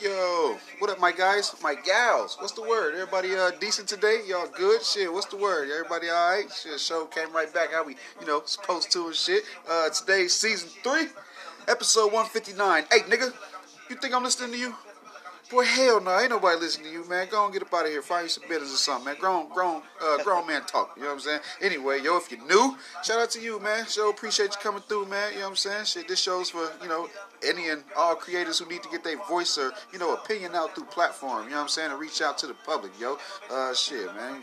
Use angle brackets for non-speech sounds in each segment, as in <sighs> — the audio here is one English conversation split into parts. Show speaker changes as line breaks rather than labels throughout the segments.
Yo, what up, my guys, my gals? What's the word? Everybody uh, decent today? Y'all good? Shit, what's the word? Everybody all right? Shit, show came right back how we, you know, supposed to and shit. Uh, today's season three, episode one fifty nine. Hey, nigga, you think I'm listening to you? Boy, hell no, ain't nobody listening to you, man. Go on, get up out of here. Find you some business or something, man. Grown, grown, uh, grown man talk. You know what I'm saying? Anyway, yo, if you're new, shout out to you, man. Show appreciate you coming through, man. You know what I'm saying? Shit, this show's for you know any and all creators who need to get their voice or you know opinion out through platform. You know what I'm saying? And reach out to the public, yo. Uh, shit, man.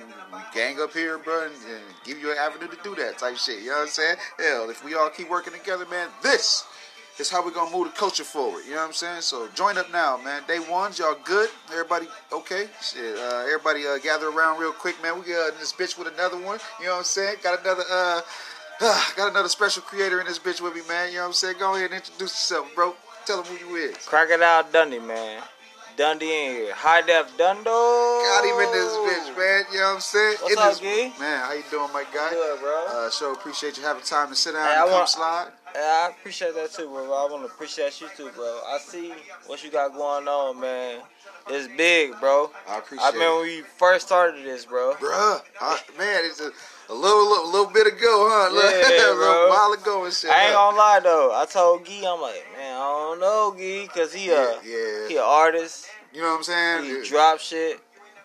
Gang up here, bro, and, and give you an avenue to do that type shit. You know what I'm saying? Hell, if we all keep working together, man, this is how we're gonna move the culture forward. You know what I'm saying? So join up now, man. Day ones, y'all good? Everybody okay? Shit, uh, everybody uh, gather around real quick, man. We got this bitch with another one. You know what I'm saying? Got another uh, got another special creator in this bitch with me, man. You know what I'm saying? Go ahead and introduce yourself, bro. Tell them who you is.
Crocodile Dundee, man. Dundee in here. High def Dundo.
Got him in this bitch, man. You know what I'm saying?
What's
in
up,
this,
Gee?
Man, how you doing, my guy?
Good, bro.
Uh, sure appreciate you having time to sit down
Hey,
and
I
come
want-
slide.
I appreciate that too, bro. I want to appreciate you too, bro. I see what you got going on, man. It's big, bro.
I appreciate
I remember when we first started this, bro.
Bruh, I, man, it's a, a little, little little bit ago, huh? <laughs>
Yeah, <laughs>
a little
bro.
while ago and shit.
I ain't gonna lie though. I told Gee, I'm like, man, I don't know, Gee, cause he a
Yeah, yeah.
he a artist.
You know what I'm saying?
He
Yeah.
drop shit.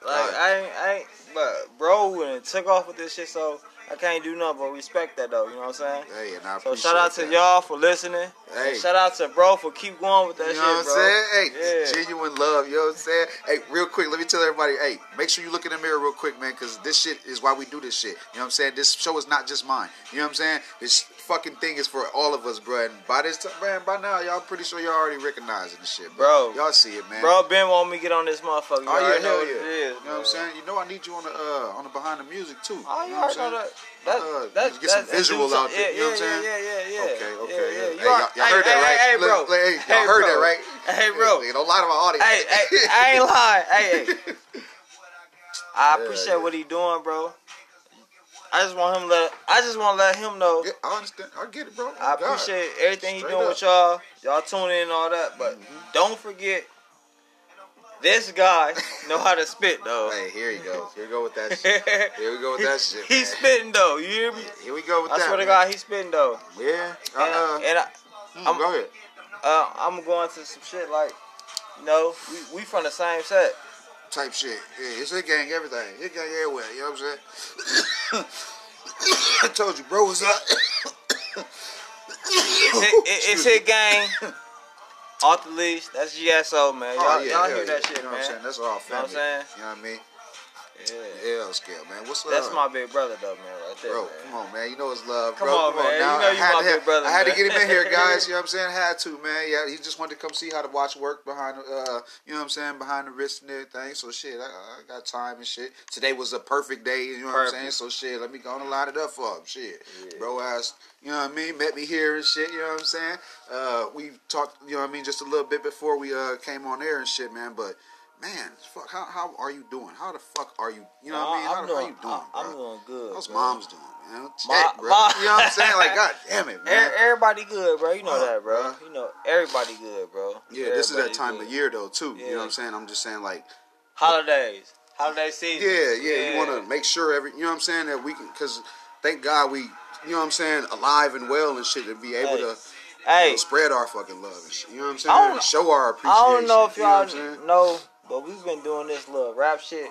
Like
Right.
I ain't, I ain't, but bro, when it took off with this shit, so I can't do nothing but respect that though. You know what I'm saying?
Hey, and I
So shout out to
that.
y'all for listening.
Hey.
And shout out to bro for keep going with that
You
shit,
know what I'm
bro.
saying? Hey,
Yeah.
genuine love. You know what I'm saying? Hey, real quick, let me tell everybody. Hey, make sure you look in the mirror real quick, man, because this shit is why we do this shit. You know what I'm saying? This show is not just mine. You know what I'm saying? This fucking thing is for all of us, bro. And by this time, man, by now, y'all pretty sure y'all already recognizing the shit,
Bro.
Y'all see it, man.
Bro, Ben want me to get on this motherfucker. You
Oh yeah, hell yeah.
is,
you know what. I'm saying? You know I need you on the uh on the behind the music too.
Oh,
you
you
know
already know that. That,
Uh,
that,
get some visual out there,
Yeah,
you know what I'm saying?
Yeah, yeah, yeah.
Okay, okay.
Yeah, yeah.
Hey, y'all, heard
hey,
that, right?
Hey, bro.
look, hey, y'all heard
bro.
that, right?
Hey, bro.
Hey, don't lie to my audience.
Hey, hey, I ain't lying. Hey, hey. <laughs> I appreciate what he doing, bro. I just want him to let. I just want to let him know.
Yeah, I understand. I get it, bro.
I
God.
appreciate everything he doing
up.
with y'all. Y'all tune in and all that, but
Mhm.
don't forget, this guy <laughs> know how to spit though.
Hey, here you go. Here we go with that <laughs> shit. Here we go with that shit.
He's
man.
spitting though. You hear me?
Here we go with
I
that.
I swear to. God, he's spitting though.
Yeah. Uh,
And,
uh,
and I,
mm,
I'm-
go ahead.
uh, I'm going to some shit like, you know, we, we from the same set.
Type shit. Yeah, it's a gang, everything. Hit gang everywhere. You know what I'm saying? <coughs> I told you, bro was up. <coughs>
It's hit, it, it's hit gang. Off the leash. That's GSO, man. Oh, y'all,
Oh, yeah,
y'all hear
yeah.
that shit,
you know
man.
What I'm saying? That's all you
Know what
family.
I'm saying?
You know what I mean?
Yeah.
Scale, man. What's up?
That's my big brother, though, man, right there.
Bro,
man.
come on, man. You know it's love,
Come
bro.
on, man. You
Now,
know
I
you
had
my
to
big
have-
brother,
I had to get him in here, guys. You know what I'm <laughs> saying? Had to, man. Yeah, he just wanted to come see how to watch work behind, uh, you know what I'm saying, behind the wrist and everything. So shit, I, I got time and shit. Today was a perfect day. You know what I'm saying? So shit, let me go and line it up for him. Shit,
Yeah.
bro, asked, you know what I mean? Met me here and shit. You know what I'm saying? Uh, we talked, you know what I mean, just a little bit before we uh came on air and shit, man. But man, fuck, how how are you doing? How the fuck are you? You know what I mean? How,
I'm
how
doing,
you doing,
I'm,
bro?
I'm doing good.
How's
bro.
mom's doing, man?
Ma-
Check, bro.
ma-
you know what I'm saying? Like, <laughs> god damn it, man.
Everybody good, bro. You know
Fuck,
that, bro. You know everybody good, bro.
yeah, this is that time
good.
of year though, too. You know what I'm saying? I'm just saying, like,
Holidays, holiday season.
yeah, yeah. You want to make sure every, you know what I'm saying, that we can, because thank God we, you know what I'm saying, alive and well and shit to be able
Hey.
to you
Hey,
know, spread our fucking love and shit. You know what I'm saying?
I
show our appreciation.
I don't know if
you know
y'all
I'm saying?
know, but we've been doing this little rap shit.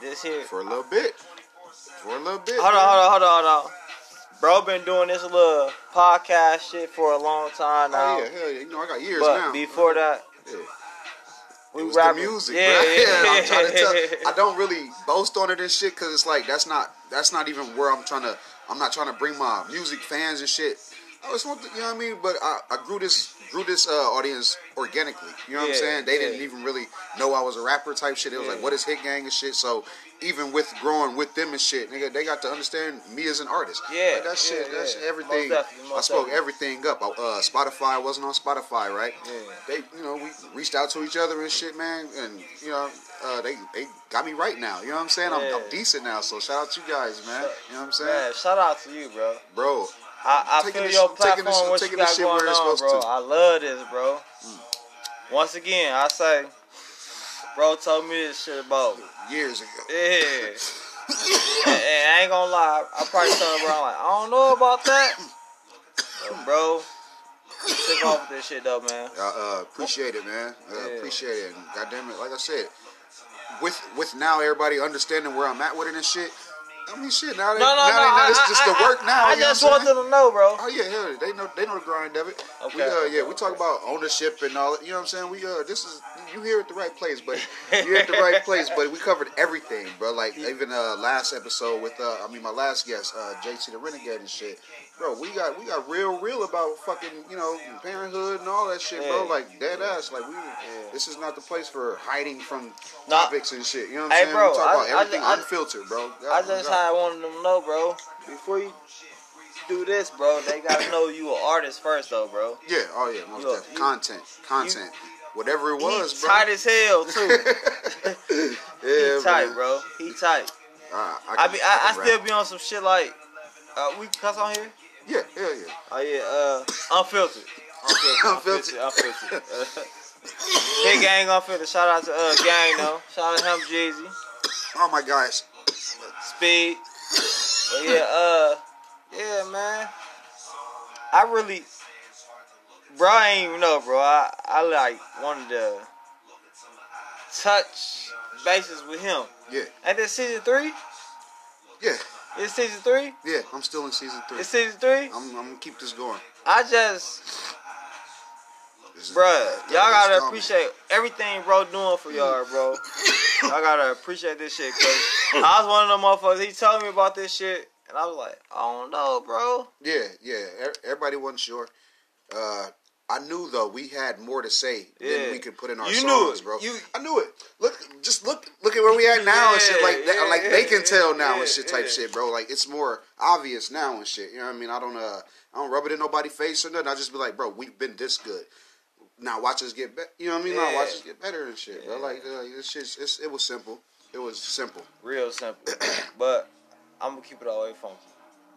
This here.
For a little bit. For a little bit.
Hold on, hold on, hold on, hold on. Bro, been doing this little podcast shit for a long time oh, now.
Oh, yeah, hell yeah. You know, I got years
but
now.
before that,
Yeah.
we
it was
rapping.
the music,
yeah,
bro. <laughs>
yeah,
I'm trying to tell. I don't really boast on it and shit because it's like that's not that's not even where I'm trying to. I'm not trying to bring my music fans and shit. I just want to, you know what I mean. But I, I grew this grew this uh, audience organically. You know what I'm saying? They didn't even really know I was a rapper type shit. It was
Yeah.
like, what is Hit Gang and shit. So even with growing with them and shit, nigga, they got to understand me as an artist.
Yeah,
like that shit.
yeah,
that shit,
yeah.
everything.
Most definitely,
I spoke
definitely.
everything up. I, uh, Spotify wasn't on Spotify, right?
Yeah.
They, you know, we reached out to each other and shit, man, and you know, uh, they they got me right now. You know what I'm saying? I'm, I'm decent now. So shout out to you guys, man. You know what I'm saying,
Man, shout out to you, bro.
bro?
I, I feel
this-
your platform,
this-
what you got
shit
going on, bro.
to. Mm.
I love this, bro. Once again, I say, Bro told me this shit about
years ago.
yeah. <laughs> and, and I ain't gonna lie, I probably told him, bro, I'm like, I don't know about that. But bro, took off with this shit though, man.
I uh, appreciate it, man. Uh,
Yeah.
Appreciate it. And goddamn it, like I said, with with now everybody understanding where I'm at with it and shit. I mean, shit. Now they,
No, no,
now
no.
they know
I,
it's just
I,
the work
I-
now.
I just
what I'm
want
saying?
them to know, bro.
Oh yeah, yeah, they know they know the grind of it. We
Okay.
uh yeah, we talk about ownership and all that. You know what I'm saying? We uh this is you here at the right place, but you're at the right <laughs> place. But we covered everything, bro. Like even uh last episode with uh I mean my last guest uh JT the Renegade and shit. Bro, we got we got real real about fucking you know parenthood and all that shit, bro. Like dead ass. Like we this is not the place for hiding from
Nah.
topics and shit. You know what I'm
Hey,
saying?
bro,
we talk
I-
about
I-
everything
I-
unfiltered, bro.
I just
God.
had wanted them to know, bro. Before you do this, bro, they gotta <coughs> know you an artist first, though, bro.
Yeah, oh yeah, most definitely.
you-
content, content, whatever it was, bro.
tight as hell too. <laughs> <laughs>
yeah,
he tight,
man.
bro. He tight.
Uh,
I
can-
be, I, I
can
still be on some shit like, uh, we cuss on here.
Yeah, hell yeah.
Oh yeah, uh, unfiltered. Unfiltered. <laughs>
Unfiltered.
Unfiltered. unfiltered. Uh, <laughs> Big gang unfiltered. Shout out to uh gang though. Shout out to him Jeezy.
Oh my gosh.
Speed. But yeah, uh, yeah, man. I really, bro, I ain't even know, bro. I, I like wanted to touch bases with him.
Yeah,
Ain't this season three?
yeah,
It's season three.
yeah. I'm still in season three.
It's season three.
I'm, I'm gonna keep this going.
I just,
This
bruh, y'all gotta
coming.
appreciate everything bro doing for y'all, bro. <laughs> y'all gotta appreciate this shit, cause I was one of them motherfuckers. He told me about this shit, and I was like, I don't know, bro.
Yeah, yeah. Everybody wasn't sure. Uh, I knew though we had more to say
Yeah.
than we could put in our
You knew
songs,
it.
bro.
You-
I knew it. Look, just look, look at where we at now and shit.
Yeah,
Like, that,
yeah,
like they
yeah,
can tell now
yeah,
and shit type
yeah.
shit, bro. Like it's more obvious now and shit. You know what I mean? I don't, uh, I don't rub it in nobody's face or nothing. I just be like, bro, we've been this good. Now watch us get better. You know what I mean? Now watch us get better and shit, bro. Like uh, this shit, it's, it was simple. It was simple.
Real simple. but I'm gonna keep it all the way funky.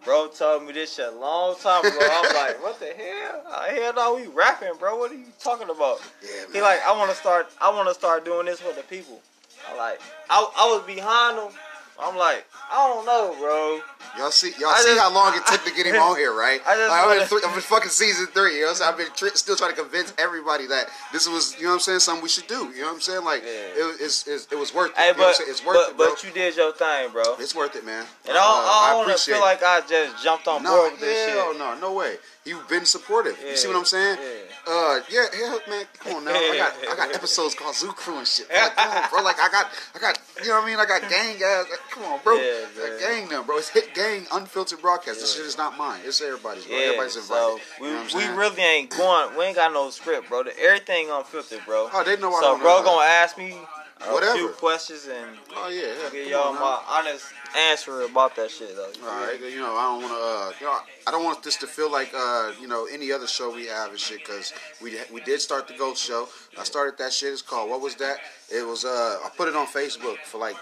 Bro told me this shit a long time ago. I was <laughs> like, what the hell? Hell no, we rapping, bro. What are you talking about?
Yeah,
He like, I wanna start I wanna start doing this for the people. I like I, I was behind him. I'm like, I don't know, bro.
Y'all see, y'all
I
see
just-
how long it took to get him <laughs> on here, right?
I just
Like, I'm, in I'm in fucking season three. You know what I'm saying? I've been tr- still trying to convince everybody that this was, you know what I'm saying, something we should do. You know what I'm saying? Like,
Yeah.
it, it's, it's, it was worth it.
Hey,
you know what I'm
but?
It's worth
but,
it, bro.
but you did your thing, bro.
it's worth it, man.
And
Uh,
I, don't- I don't feel like I just jumped on
no,
board with this
hell
shit.
no, no way. You've been supportive. You see what I'm saying?
yeah.
Uh, yeah, hell, man, come on now. I got, I got <laughs> episodes called Zoo Crew and shit. Like, come on, bro. Like, I got, I got, you know what I mean? I got gang guys. Like, come on, bro.
Yeah,
Like, gang them, bro. It's hit gang unfiltered broadcast. This shit is not mine. It's everybody's, bro.
Yeah,
Everybody's invited.
so we,
you know
we really ain't going. We ain't got no script, bro. The, everything unfiltered, bro.
Oh, they know I
So, bro,
know.
gonna ask me a
Whatever.
few questions and
Oh yeah, yeah.
give y'all
on
my honest answer about that shit, though. You
All right, you know, I don't want to, uh, you know, I don't want this to feel like, uh, you know, any other show we have and shit, because we we did start the Ghost Show. I started that shit. It's called what was that? It was, uh, I put it on Facebook for like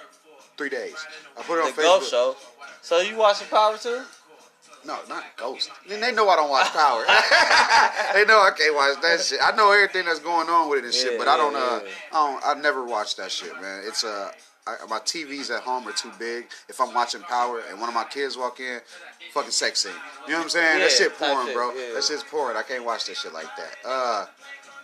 three days. I put it on
The
Facebook.
Ghost Show. So you watching Power too?
No, not Ghost. I mean, they know I don't watch Power. <laughs> they know I can't watch that shit. I know everything that's going on with it and shit, but I don't. Uh,
yeah.
I don't. I never watch that shit, man. It's uh. I, my TVs at home are too big. If I'm watching Power and one of my kids walk in, fucking sex scene. You know what I'm saying? that
Yeah,
shit porn,
shit,
bro.
yeah.
That shit's porn. I can't watch that shit like that. Uh,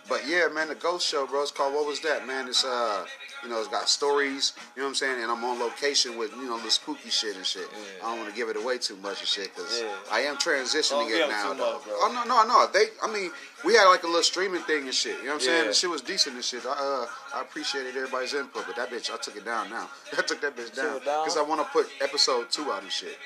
but yeah, man, the Ghost Show, bro. It's called what was that, man? It's uh, you know, it's got stories. You know what I'm saying? And I'm on location with you know the spooky shit and shit.
Yeah.
I don't want to give it away too much and shit because
Yeah.
I am transitioning it now, though.
much.
Oh no, no, no. They, I mean, we had like a little streaming thing and shit. You know what I'm saying? The shit was decent and shit. I, uh, I appreciated everybody's input, but that bitch, I took it down now. <laughs> I took that bitch down
down?
because I want to put episode two out and shit.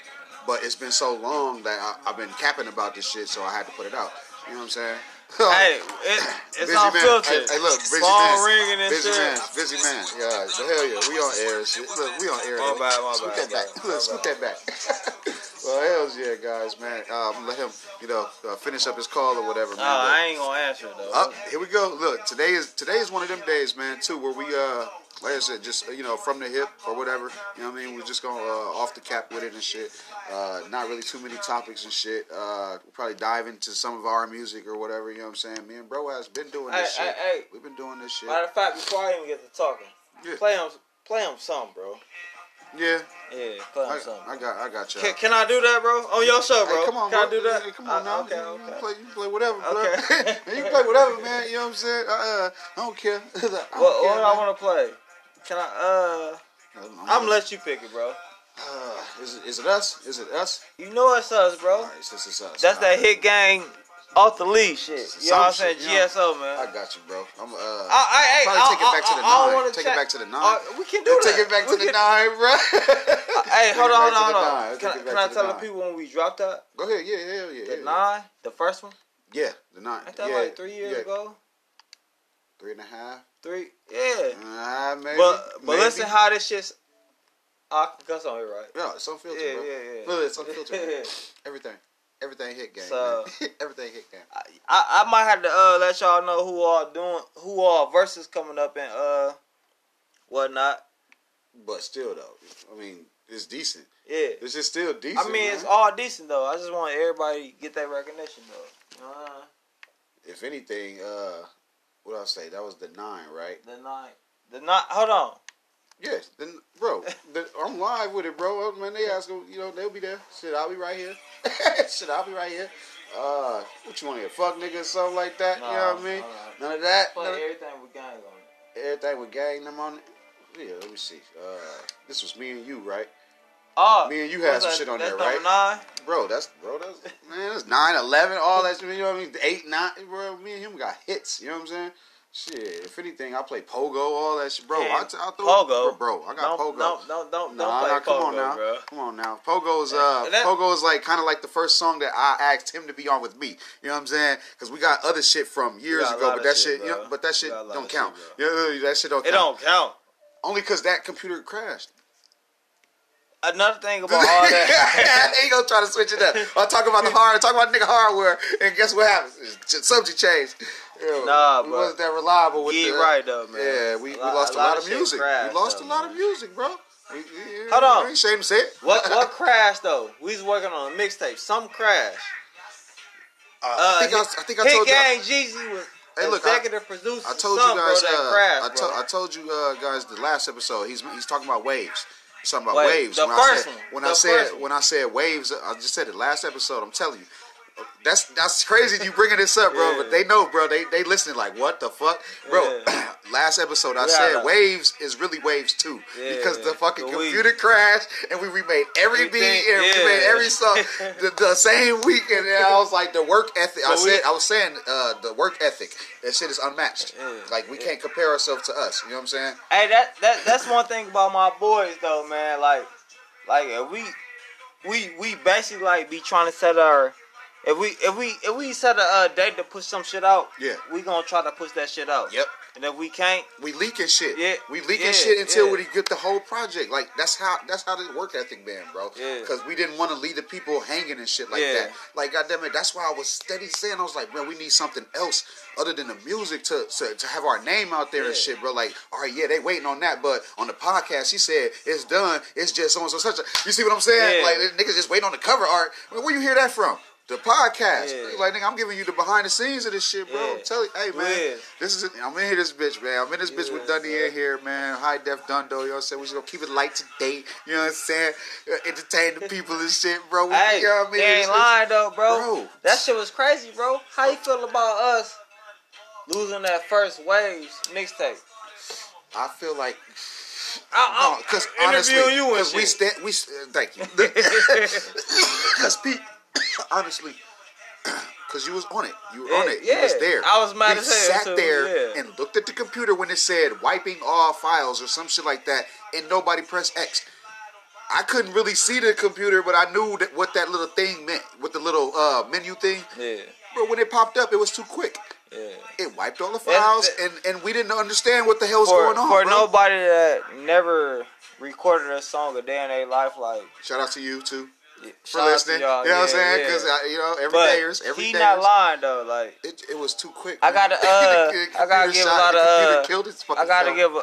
But it's been so long that I, I've been capping about this shit, so I had to put it out. You know what I'm saying? <laughs>
Hey, it, it's
Busy man.
unfiltered.
Hey, hey, look, busy
Phone
man.
ringing and
busy
shit.
man. Busy man. Yeah, the hell yeah. We on air and shit. Look, we on air.
My bad, my
Scoot
bad,
that back. Look, scoot that back. <laughs> well, hells yeah, guys, man. Um, let him, you know, uh, finish up his call or whatever, man.
No,
But-
I ain't gonna answer though.
Oh, here we go. Look, today is today is one of them days, man, too, where we uh like I said, just you know, from the hip or whatever. You know what I mean? We're just going uh, off the cap with it and shit. Uh, not really too many topics and shit. Uh, we'll probably dive into some of our music or whatever. You know what I'm saying? Me and Bro has been doing this
hey,
shit.
hey.
We've been doing this shit.
Matter of fact, before I even get to talking,
Yeah.
Play him, play him some, bro.
Yeah,
Yeah, play him
I,
some.
I got, I got you.
Can, can I do that, bro? On your show, bro.
Hey, come on,
can
bro.
I do that?
Hey, come on
Uh,
now.
Okay,
you,
okay.
You play, you play whatever, bro.
Okay. <laughs>
You can play whatever, man. You know what I'm saying? Uh, uh, I don't care. <laughs> I don't
What,
care,
what I want to play? Can I? Uh, I'm gonna let you pick it, bro.
Uh, is it, is it us? Is it us?
You know it's us, bro.
Right, this is us.
That's
All
that hit gang off the leash shit. You know what I'm saying?
shit.
GSO, man.
I got you, bro. I'm uh.
I, I,
probably
I,
take it back to the
I, I, I
nine. Take it back to the nine.
We can do
Take
that.
it back to the nine, bro. <laughs>
Hey, hold on, hold on, hold on. Can,
Take
can I tell
the
people when we dropped that?
Go ahead. Yeah, yeah, yeah.
The nine, the first one.
Yeah, the nine.
Ain't that
yeah,
like three years ago?
Three and a half.
Three, yeah.
Uh, maybe.
but but
maybe.
listen how this shit's. I on here, right?
Yeah, it's unfiltered,
Yeah,
bro.
yeah, yeah.
Look, it's unfiltered.
Yeah. <laughs>
Everything. Everything hit game.
So- <laughs>
Everything hit game.
I, I I might have to uh, let y'all know who all doing who all verses coming up and uh whatnot.
But still, though, I mean, it's decent.
Yeah.
This is still decent.
I mean,
man.
it's all decent though. I just want everybody to get that recognition though. You know what I mean?
If anything, uh, what I say? That was the nine, right?
The nine. the nine. Hold on.
Yes. Then, bro, the, I'm live with it, bro. Man, they ask, them, you know, they'll be there. Shit, I'll be right here. <laughs> Shit, I'll be right here. Uh, what you want to fuck nigga or something like that? you know what I mean?
alright.
None of that.
Play everything with gang on it.
everything with gang them on it. Yeah, let me see. Uh, this was me and you, right?
Oh,
Me and you had some
that-
shit on there, right?
Nine.
Bro, that's bro, that's man, that's 9, 11, all that shit. You know what I mean? Eight, nine, bro. Me and him got hits. You know what I'm saying? Shit. If anything, I play pogo, all that shit, bro.
Man,
I, t- I throw
Pogo?
bro, bro. I got
don't,
pogo.
Don't don't don't,
Nah,
don't play
nah, come
pogo,
on now,
bro.
come on now. Pogo's uh,
That-
Pogo's like kind of like the first song that I asked him to be on with me. You know what I'm saying? Because we got other shit from years ago, but that
shit,
shit, you know, but that shit
got a lot
don't count.
shit,
yeah, that shit don't
It
count.
don't count.
Only because that computer crashed.
Another thing about all that. <laughs>
he gonna try to switch it up. I'll talk about the hard, talk about nigga hardware, and guess what happens? It's Subject change. Yo,
Nah,
we
bro.
wasn't that reliable with
Get
the.
right though, man.
Yeah, we, we
lot-
lost a
lot
lot,
of
music.
crashed,
we lost
though,
a lot
man.
of music, bro. We, we,
Hold on.
Ain't ashamed to say it.
What what crashed though? We was working on a mixtape. Some crashed.
Uh,
Uh,
I think I, I think I told you.
Gang Jeezy was
Hey, look, I-
executive producer.
I told you guys.
bro,
uh,
crashed,
I, to, I told you uh, guys the last episode. He's he's talking about waves. Talking about
Wait,
waves.
the
when
first
I said,
one.
When
The
I said
one.
when I said waves, I just said it last episode. I'm telling you. That's that's crazy. You bringing this up, bro.
Yeah.
But they know, bro. They they listening like, what the fuck, bro?
Yeah. <clears throat>
last episode, I
Yeah,
said waves is really waves too, because the fucking
the week.
computer crashed and we remade every beat and we made every song <laughs> the, the same week, and I was like, the work ethic. I
we-
said, I was saying, uh, the work ethic. That shit is unmatched. Like we can't compare ourselves to us. You know what I'm saying?
Hey, that that that's one thing about my boys though, man. Like, like we we we basically like be trying to set our if we if we if we set a uh, date to push some shit out,
Yeah.
we gonna try to push that shit out.
Yep.
And if we can't,
We leaking shit.
Yeah,
We leaking
yeah,
shit until
yeah.
we get the whole project. Like that's how that's how the work ethic been, bro.
Yeah.
Because we didn't want to leave the people hanging and shit like
Yeah.
that. Like goddamn it, that's why I was steady saying I was like, man, we need something else other than the music to to, to have our name out there and shit, bro. Like, all right, yeah, they waiting on that, but on the podcast, he said it's done. It's just so and so such a. You see what I'm saying?
Yeah.
Like niggas just waiting on the cover art. Where you hear that from? The podcast.
Yeah.
Like nigga, I'm giving you the behind the scenes of this shit, bro.
Yeah.
I'm you, hey man,
Yeah.
this is it. I'm in here, this bitch, man. I'm in this bitch with Dundee in here, man. High def Dundo, you know what I'm saying? We just gonna keep it light today. You know what I'm saying? Uh, entertain the people and shit, bro.
Hey,
you know what I mean?
they ain't lying though, bro.
Bro.
That shit was crazy, bro. How you feel about us losing that first waves mixtape?
I feel like
I,
because
I'm
honestly,
interviewing you and
because we stand, we thank you. <laughs> <laughs> Because Pete, <coughs> honestly, <coughs> because you was on it, you were on
Yeah,
it, you was there.
I was mad
we
as hell,
sat
too,
there
yeah.
and looked at the computer when it said wiping all files or some shit like that, and nobody pressed X. I couldn't really see the computer, but I knew that what that little thing meant, with the little uh, menu thing.
yeah,
But when it popped up, it was too quick.
yeah.
It wiped all the files,
the-
and, and we didn't understand what the hell's
For,
going on.
for
bro.
nobody that never recorded a song a day in their life, like
Shout out to you too for
shout
listening.
y'all,
you know what I'm
yeah,
saying?
yeah.
Because you know every
But
dayers, every
he
dayers,
not lying though. Like
It, it was too quick.
I gotta, <laughs> uh,
The
I gotta
computer
give a lot of, uh,
killed its fucking
I gotta
self.
give a,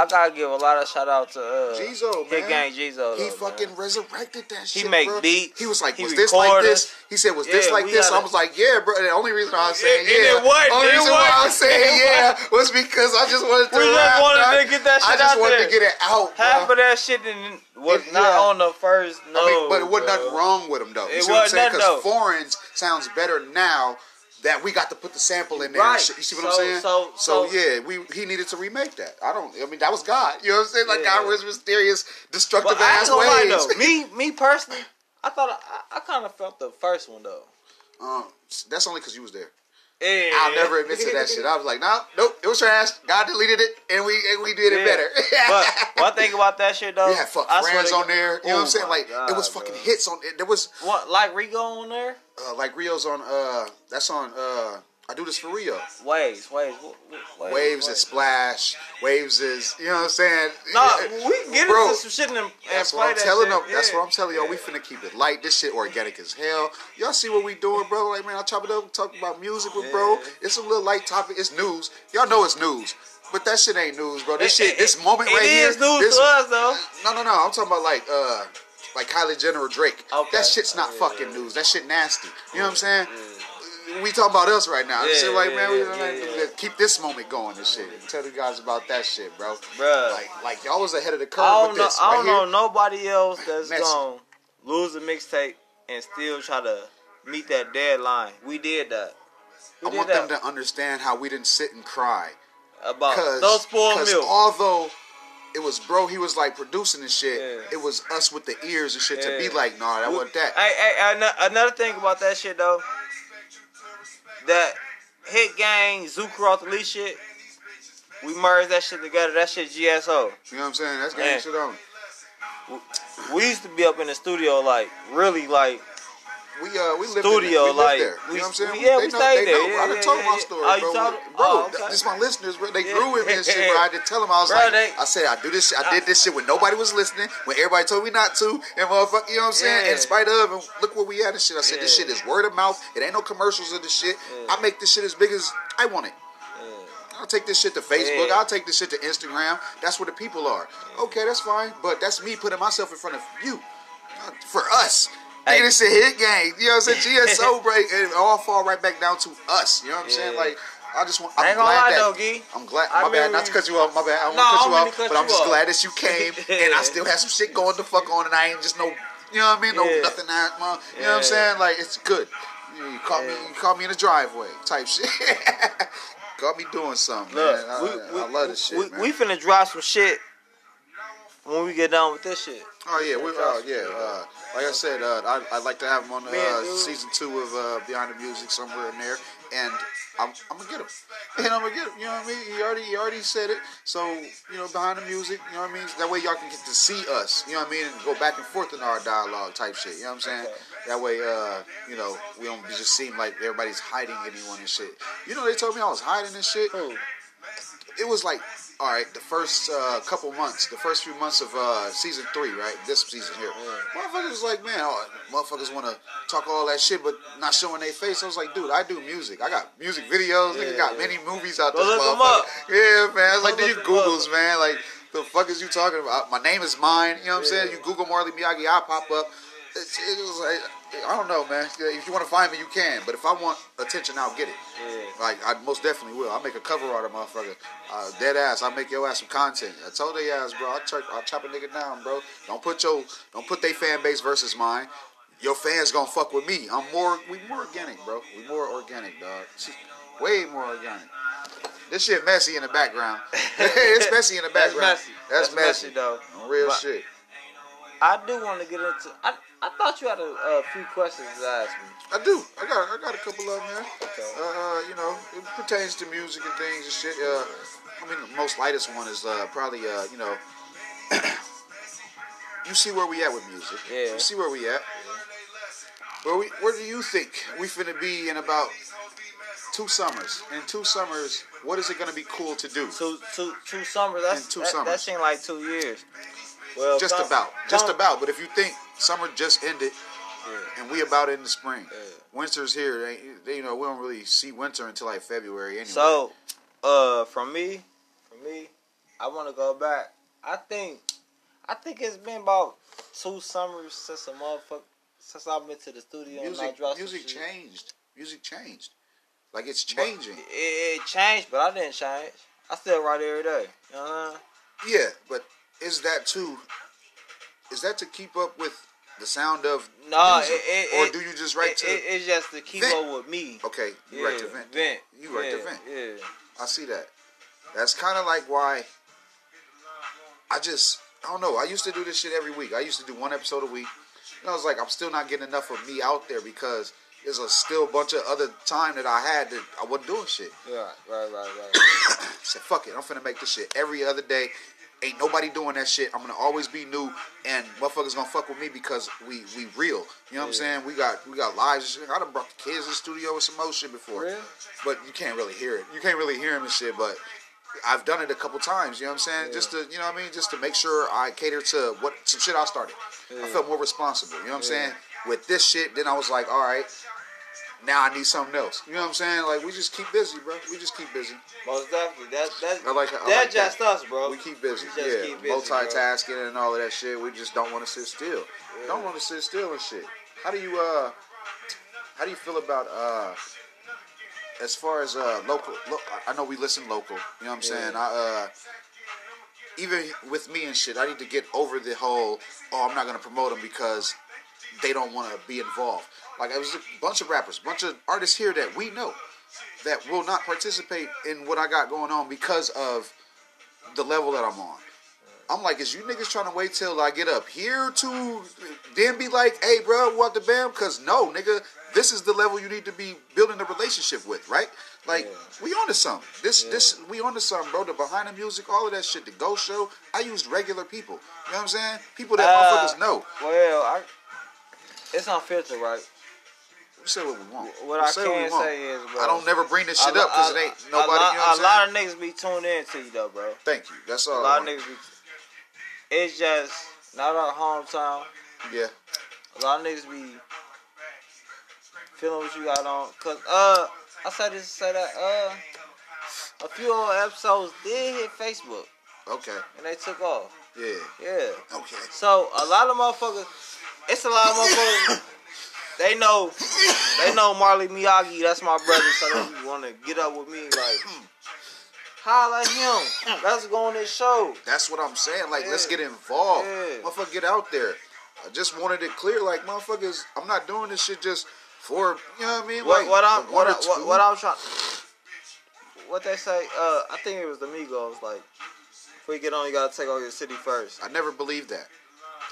I gotta give a lot of shout out to uh,
Jizo,
Hit. Gang Jizo.
He
though,
fucking
man.
resurrected that shit.
He make
bro.
beats,
He was like,
he
"Was this like this?" He said, "Was this like this?"
gotta-
I was like, "Yeah, bro." And the only reason I was saying
and
yeah,
it
only
it
reason why I was saying <laughs>
it
yeah was because I just wanted to.
We
rap,
wanted to get that
I
shit
just
out
wanted
there.
to get it out.
Half
bro.
of that shit didn't, was
It-
not
yeah.
on the first. No,
I mean, but it wasn't nothing wrong with him though. You
It
see what I'm
wasn't
saying?
nothing,
Because foreigns sounds better now that we got to put the sample in there.
Right.
You see what I'm saying?
so- so-
yeah, we he needed to remake that. I don't. I mean, that was God. You know what I'm saying? Like
Yeah.
God was mysterious, destructive
ain't
ass
gonna lie
ways.
Me, me personally, I thought I, I kind of felt the first one though.
um, that's only because you was there.
Yeah.
I'll never admit to that shit. I was like, no, nope, it was trash. God deleted it, and we and we did it better. <laughs>
but one thing about that shit though,
had fuck
I
friends on there. You know what I'm saying? Like
God,
it was fucking
bro.
hits on. it. There was
What like Rigo on there?
Uh, like Rio's on. uh That's on. uh I do this for Rio.
Waves, waves, wa- wa- waves.
Waves is splash. Waves is you know what I'm saying.
No,
Yeah.
we can get
Bro,
into some shit and, and
That's what I'm
that
telling them. That's what I'm telling y'all. We finna keep it light. This shit organic as hell. Y'all see what we doing, bro? Like man, I chop it up, talk about music with bro. It's a little light topic. It's news. Y'all know it's news. But that shit ain't news, bro. This
It-
shit,
it-
this moment
it
right here.
is news
this,
to us though.
No, no, no. I'm talking about like uh like Kylie Jenner or Drake.
Okay.
That shit's not fucking news. That shit nasty. You know what I'm saying? Mm. We talking about us right now.
Yeah,
shit like
yeah,
man, we
yeah,
like, keep this moment going and shit. Tell you guys about that shit, bro.
Bruh.
Like like y'all was ahead of the curve
I don't
with
know.
this.
I don't know nobody else that's gonna lose a mixtape and still try to meet that deadline. We did that. We
I
did
want
that
them to understand how we didn't sit and cry.
about no spoiled milk.
although it was bro, he was like producing and shit.
Yeah.
It was us with the ears and shit to be like, nah, that wasn't that.
Hey, hey, ano- another thing about that shit though, that hit gang Zucross Lee shit, we merged that shit together. That shit GSO.
You know what I'm saying? That's gang
Yeah.
shit on.
We used to be up in the studio like really like
We uh we lived
Studio,
in, we lived
like,
there. You
we-
know what I'm saying?
we- yeah,
they
we
know,
stayed
they
there.
know.
Yeah,
I done
yeah,
told
yeah,
my story,
Oh,
bro.
told-
bro,
oh, okay.
this my listeners, bro. They grew with me and shit, bro. I did tell them I was
Bro,
like,
they-
I said I do this shit. I did this shit when nobody was listening, when everybody told me not to, and motherfucker, you know what I'm saying? In spite of, and look where we at and shit. I said this shit is word of mouth. It ain't no commercials of this shit. I make this shit as big as I want it. I'll take this shit to Facebook.
Yeah.
I'll take this shit to Instagram. That's where the people are. Okay, that's fine. But that's me putting myself in front of you. For us. Nigga, this shit hit gang. You know what I'm saying? GSO break. and It all fall right back down to us. You know what I'm saying? Like, I just want. I'm
I ain't gonna
glad
lie
that,
though, Gee.
I'm glad.
I
My bad.
remember
Not to cut you off. My bad. I don't
No,
want to cut you off. But I'm just
off.
glad that you came <laughs> and I still have some shit going the fuck on and I ain't just no. You know what I mean? No
Yeah.
nothing that. man. You know what I'm saying? Like it's good. You, you caught me. You caught me in the driveway type shit. <laughs> caught me doing something,
Look,
man. I,
we,
I love this shit,
we,
man.
we finna drop some shit when we get done with this shit.
Oh yeah, we uh, yeah. Uh, like I said, uh, I, I'd like to have him on uh, season two of uh, Behind the Music somewhere in there, and I'm, I'm gonna get him, <laughs> and I'm gonna get him. You know what I mean? He already he already said it. So you know, behind the music, you know what I mean? That way y'all can get to see us. You know what I mean? And go back and forth in our dialogue type shit. You know what I'm saying? That way, uh, you know, we don't just seem like everybody's hiding anyone and shit. You know, they told me I was hiding and shit it was like all right the first uh, couple months the first few months of uh, season three right this season here. Motherfuckers was like man oh, motherfuckers want to talk all that shit but not showing their face. I was like dude i do music. I got music videos. Nigga
Yeah,
got
yeah.
many movies out there
look 'em up.
yeah man. It's like do you
look 'em up.
googles man. Like the fuck is you talking about? My name is mine. You know what i'm saying? You google marley miyagi i pop up. It's, it was like i don't know man if you want to find me you can but if i want attention i'll get it
Yeah.
like I most definitely will. I'll make a cover art of motherfucker. Uh, dead ass. I'll make your ass some content. I told they ass, bro. I'll, chop I'll chop a nigga down, bro. Don't put your don't put they fan base versus mine. Your fans gonna fuck with me. I'm more we more organic, bro. We more organic, dog. Way more organic. This shit messy in the background. <laughs> it's messy in the background.
That's messy.
That's,
That's
messy.
messy, though.
Real
But-
shit.
I do want to get into. I, I thought you had a, a few questions to ask me.
I do. I got I got a couple of them, man.
Okay.
Uh, you know, it pertains to music and things and shit. Uh, I mean, the most lightest one is uh, probably uh, you know, <coughs> you see where we at with music.
Yeah.
You see where we at. Where we where do you think we finna be in about two summers? In two summers, what is it gonna be cool to do?
Two, two, two summers. That's
In two
that,
summers.
That seemed like two years. Well,
Just about, just about. But if you think summer just ended
Yeah.
and we about in the spring,
Yeah.
winter's here. They, they, you know, we don't really see winter until like February anyway.
So, uh, from me, from me, I want to go back. I think, I think it's been about two summers since a motherfucker since I've been to the studio
Music, music changed. Music changed. Like it's changing.
It, it changed, but I didn't change. I still write every day. You know what I'm saying?
Yeah, but is that to is that to keep up with the sound of
No,
music?
it- it-
or do you just write
It,
to
it, it's just to keep
Vent.
up with me.
Okay, you
yeah,
write to vent.
Vent.
You write to vent.
Yeah.
I see that. That's kind of like why I just I don't know. I used to do this shit every week. I used to do one episode a week. And I was like, I'm still not getting enough of me out there because there's a still bunch of other time that I had that I wasn't doing shit.
Yeah, Right, right, right, right. <coughs>
said, fuck it, I'm finna make this shit every other day. Ain't nobody doing that shit. I'm gonna always be new, and motherfuckers gonna fuck with me because we we real. You know what I'm saying? We got we got lives. and shit. I done brought the kids in the studio with some more shit before,
Real?
but you can't really hear it. You can't really hear them and shit, but. I've done it a couple times, you know what I'm saying?
Yeah.
Just to, you know what I mean? Just to make sure I cater to what some shit I started. I felt more responsible, you know what I'm saying? With this shit, then I was like, all right, now I need something else. You know what I'm saying? Like we just keep busy, bro. We just keep busy.
Most definitely. That that
I like- I
that
like
just
that.
us, bro.
We keep busy,
We
yeah.
keep busy, bro.
Multitasking and all of that shit. We just don't want to sit still.
Yeah.
Don't want to sit still and shit. How do you uh? How do you feel about uh? As far as uh local, lo- I know we listen local. You know what I'm
Yeah.
saying? I uh. Even with me and shit, I need to get over the whole. Oh, I'm not gonna promote them because they don't want to be involved. Like it was a bunch of rappers, bunch of artists here that we know that will not participate in what I got going on because of the level that I'm on. I'm like, is you niggas trying to wait till I get up here to then be like, hey, bro, what the bam? Because no, nigga, this is the level you need to be building a relationship with, right? Like,
Yeah.
we on to something. This,
Yeah.
this, we on to something, bro. The behind the music, all of that shit, the ghost show. I used regular people. You know what I'm saying? People that
Uh,
motherfuckers know.
Well, I, it's unfiltered, right?
We say what we want.
What
We
I
what
can
want.
say is, bro.
I don't never bring this shit
a
up because it ain't nobody.
A, lot,
you know what
a lot of niggas be tuned in to you, though, bro.
Thank you. That's
A
all. I
lot of niggas be. It's just not our hometown.
Yeah.
A lot of niggas be feeling what you got on. Cause uh, I said this to say that uh, a few old episodes did hit Facebook
Okay.
and they took off.
Yeah.
Yeah.
Okay.
So a lot of motherfuckers, it's a lot of motherfuckers. They know, they know Marley Miyagi. That's my brother. So they want to get up with me like, holla at him. Let's go on this show.
That's what I'm saying. Like, let's get involved.
Yeah.
Motherfucker, get out there. I just wanted it clear. Like, motherfuckers, I'm not doing this shit just for, you know what I mean?
What,
like,
what I'm, what, I, what, what I'm trying, what they say. Uh, I think it was the Migos. Like, before you get on, you gotta take over your city first.
I never believed that.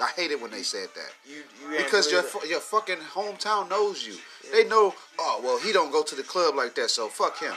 I hate it when they said that.
You, you
Because your your fucking hometown knows you. They know, oh, well, he don't go to the club like that, so fuck him.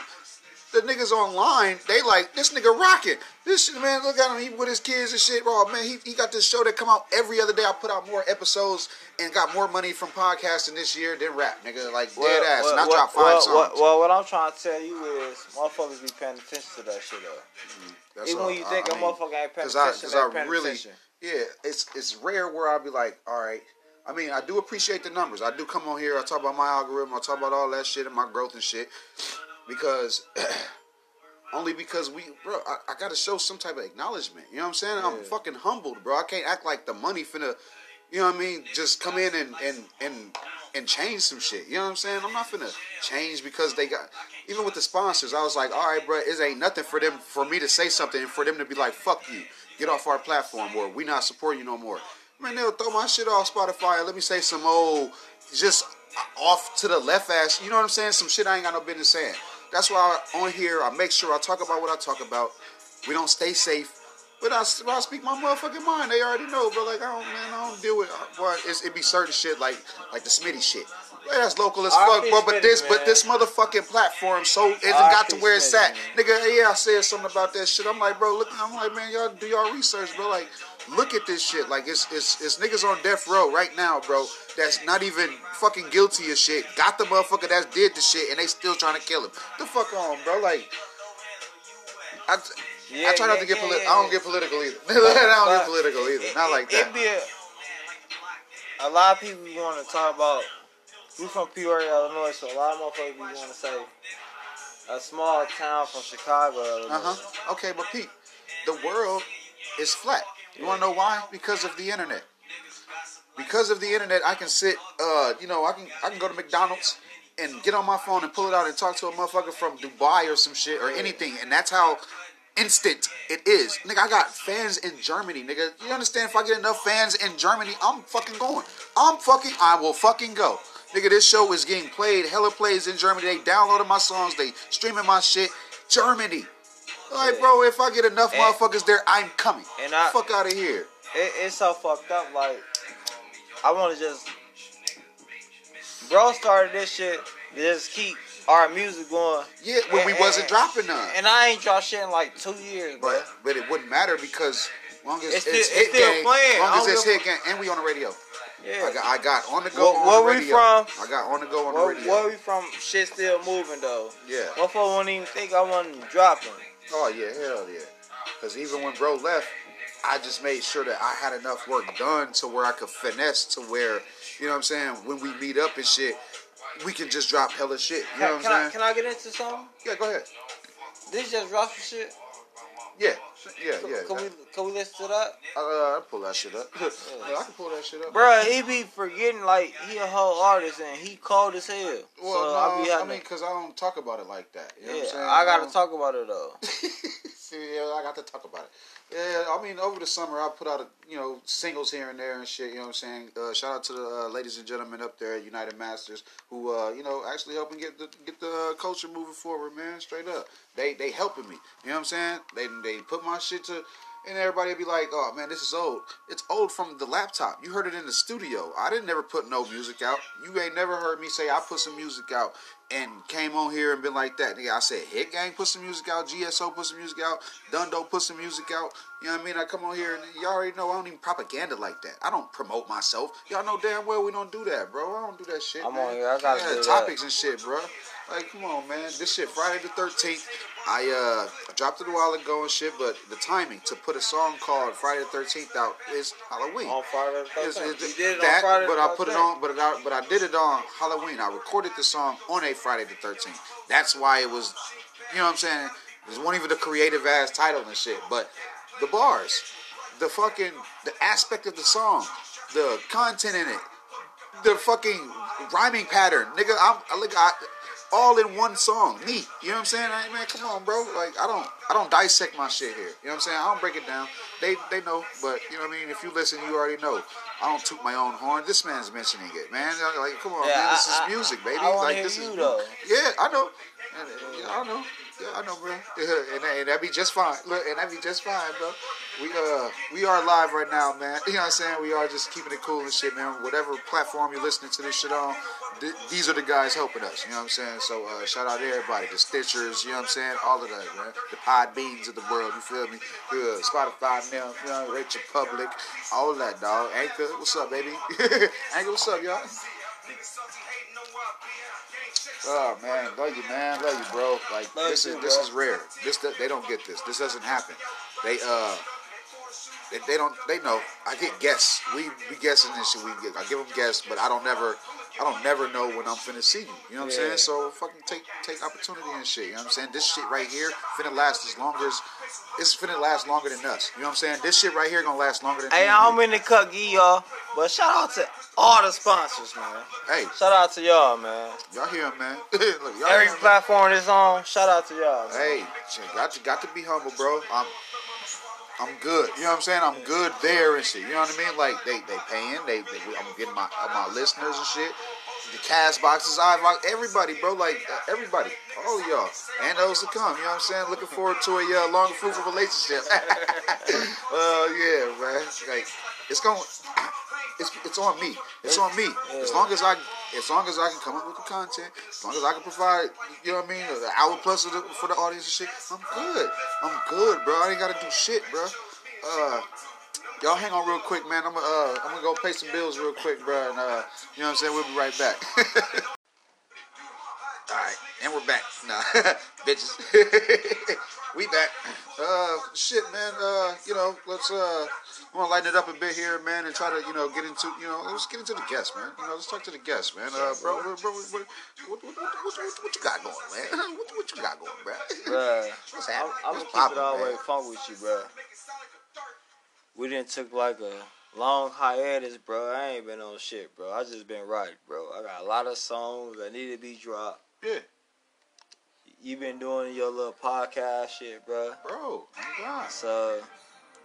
The niggas online, they like, this nigga rocking. This shit, man, look at him, he with his kids and shit. Oh, man, he, he got this show that come out every other day. I put out more episodes and got more money from podcasting this year than rap, nigga. Like, dead ass. and I
well,
dropped five
well,
songs.
Well, well, what I'm trying to tell you is, motherfuckers be paying attention to that shit though. Mm-hmm.
That's
Even
all.
when you think
I
a motherfucker ain't paying
'cause I-
attention,
'cause I
paying
really-
attention.
Yeah, it's it's rare where I'll be like, all right. I mean, I do appreciate the numbers. I do come on here. I talk about my algorithm. I talk about all that shit and my growth and shit because <clears throat> only because we, bro, I, I got to show some type of acknowledgement. You know what I'm saying? I'm fucking humbled, bro. I can't act like the money finna, you know what I mean? Just come in and and and and change some shit. You know what I'm saying? I'm not finna change because they got. Even with the sponsors, I was like, all right, bro, it ain't nothing for them for me to say something and for them to be like, fuck you, get off our platform or we not supporting you no more. Man, they'll throw my shit off Spotify let me say some old, just off to the left ass. You know what I'm saying? Some shit I ain't got no business saying. That's why on here I make sure I talk about what I talk about. We don't stay safe. But I, I speak my motherfucking mind. They already know, bro. Like I don't, man, I don't deal with. Uh, Boy, it's, it be certain shit like like the Smitty shit. Well, that's local as fuck, bro. But this, but this motherfucking platform so it got to where it's at,
man.
nigga. Yeah, I said something about that shit. I'm like, bro, look. I'm like, man, y'all do y'all research, bro. Like, look at this shit. Like, it's it's it's niggas on death row right now, bro. That's not even fucking guilty of shit. Got the motherfucker that did the shit, and they still trying to kill him. The fuck on, bro. Like, I.
Yeah,
I try not
yeah,
to get
yeah,
political. <laughs> I don't get political either. I don't
But
get political either.
it-
Not like that.
It be a, a lot of people want to talk about. We from Peoria, Illinois, so a lot of motherfuckers want to say a small town from Chicago,
Uh huh. Okay, but Pete, the world is flat. You want to know why? Because of the internet. Because of the internet, I can sit. Uh, you know, I can I can go to McDonald's and get on my phone and pull it out and talk to a motherfucker from Dubai or some shit or anything, and that's how instant it is. Nigga, I got fans in Germany, nigga. You understand? If I get enough fans in Germany, I'm fucking going. I'm fucking. I will fucking go. Nigga, this show is getting played, hella plays in Germany. They downloaded my songs, they streaming my shit. Germany. Like, bro, if I get enough
And-
motherfuckers there, I'm coming.
and I-
Fuck out of here.
It, it's so fucked up. Like, I want to just. Bro started this shit just keep our music going.
Yeah, when we wasn't
and-
dropping none.
And I ain't dropped shit in like two years, bro.
But but it wouldn't matter because long as
It's
it's,
still-
hit
it's still
gang,
playing.
long as it's hit gang, and we on the radio.
yeah.
I got I got on the go
Where-
on
where
the
we
radio.
from?
I got on the go on the
Where,
radio.
where we from? Shit still moving though.
Yeah.
Motherfucker won't even think I wasn't dropping.
Oh yeah, hell yeah. Because even when bro left, I just made sure that I had enough work done to where I could finesse to where, you know what I'm saying, when we meet up and shit, we can just drop hella shit. You know
Can,
what
can
I'm
I,
saying?
can I get into something?
yeah, go ahead.
This just some shit.
Yeah, yeah,
Can,
yeah.
can we can we listen to that?
Uh, I'll pull that shit up. <laughs> yeah, I can pull that shit up.
Bro, he be forgetting like he a whole artist and he cold as hell.
Well,
so
no,
I be
I mean, because I don't talk about it like that. You know
yeah,
what I'm saying?
I gotta talk about it though. <laughs>
See, yeah, I got to talk about it. Yeah, I mean, over the summer, I put out, a, you know, singles here and there and shit. You know what I'm saying? Uh, shout out to the uh, ladies and gentlemen up there at UnitedMasters who, uh, you know, actually helping get the get the culture moving forward, man. Straight up, they they helping me. You know what I'm saying? They they put my shit to. And everybody be like, "Oh man, this is old. It's old from the laptop. You heard it in the studio. I didn't never put no music out. You ain't never heard me say I put some music out and came on here and been like that. Nigga, I said Hit Gang put some music out, GSO put some music out, Dundo put some music out. You know what I mean? I come on here and y'all already know I don't even propaganda like that. I don't promote myself. Y'all know damn well we don't do that, bro. I don't do that shit.
I'm
man.
on here. I gotta
yeah,
do that.
topics and shit, bro. Like, come on, man. This shit Friday the 13th. I uh I dropped it a while ago and shit, but the timing to put a song called Friday the 13th out is Halloween.
on Friday the 13th.
it's-
You did it
that,
on Friday
but I put it on, but I, but I did it on Halloween. I recorded the song on a Friday the Thirteenth. That's why it was, you know what I'm saying. It wasn't even the creative ass title and shit, but the bars, the fucking, the aspect of the song, the content in it, the fucking rhyming pattern, nigga. I'm I look I, all in one song. Me, you know what I'm saying? I, man, come on, bro. Like I don't I don't dissect my shit here. You know what I'm saying? I don't break it down. They they know, but you know what I mean. If you listen, you already know. I don't toot my own horn. This man's mentioning it, man. Like, come on,
Yeah,
man. This
I- I-
is music, baby.
I
like this
you,
is
though.
Yeah, I know. Yeah, I know. Yeah, I know, bro. And, that, and that'd be just fine. Look, and that'd be just fine, bro. We uh we are live right now, man. <laughs> You know what I'm saying? We are just keeping it cool and shit, man. Whatever platform you're listening to this shit on, th- these are the guys helping us. You know what I'm saying? So uh, shout out to everybody, the Stitchers. You know what I'm saying? All of that, man. The Podbeans of the world. You feel me? Yeah, Spotify now. You know, Rachel Public, all that, dog. Anchor, what's up, baby? <laughs> Anchor, what's up, y'all? Oh man, love you, man, love you, bro. Like
Love
this
you
is
too,
this is rare. This they don't get this. This doesn't happen. They uh, they, they don't they know. I get guests. We we guessing this shit. We I give them guests, but I don't never. I don't never know when I'm finna see you. You know what I'm saying? So fucking take take opportunity and shit. You know what I'm saying? This shit right here finna last as long as it's finna last longer than us. You know what I'm saying? This shit right here gonna last longer than.
Hey, I don't mean to cut y'all, but shout out to all the sponsors, man.
Hey,
Shout out to y'all, man.
y'all hear him, man? <laughs> Look, y'all
Every
him, man?
platform is on. Shout out to y'all. Man.
Hey, got to got to be humble, bro. I'm I'm good. You know what I'm saying? I'm good there and shit. You know what I mean? Like they they paying. They, they I'm getting my my listeners and shit. The Castboxes, I like everybody, bro. Like uh, everybody, all of y'all, and those to come. You know what I'm saying? Looking forward to a uh, long, fruitful relationship. <laughs> uh, yeah, man. Like it's going. It's, it's on me. It's on me. As long as I, as long as I can come up with the content, as long as I can provide, you know what I mean, an hour plus the, for the audience and shit, I'm good. I'm good, bro. I ain't gotta do shit, bro. Uh, y'all hang on real quick, man. I'm gonna, uh, I'm gonna go pay some bills real quick, bro. And uh, you know what I'm saying? We'll be right back. <laughs> All right, and we're back. Nah, <laughs> bitches. <laughs> We back. Uh, shit, man. Uh, you know, let's uh, I want to lighten it up a bit here, man, and try to, you know, get into, you know, let's get into the guests, man. You know, let's talk to the guests, man. Uh, bro, bro, bro, what, what, what, what, what, what, you got going, man? What, what you got going, bro?
Bruh,
What's
I'm,
happening?
I'm gonna keep it all the way funk with you, bro. We didn't took like a long hiatus, bro. I ain't been on shit, bro. I just been right, bro. I got a lot of songs that need to be dropped.
Yeah,
You been doing your little podcast shit, bro.
bro. God.
So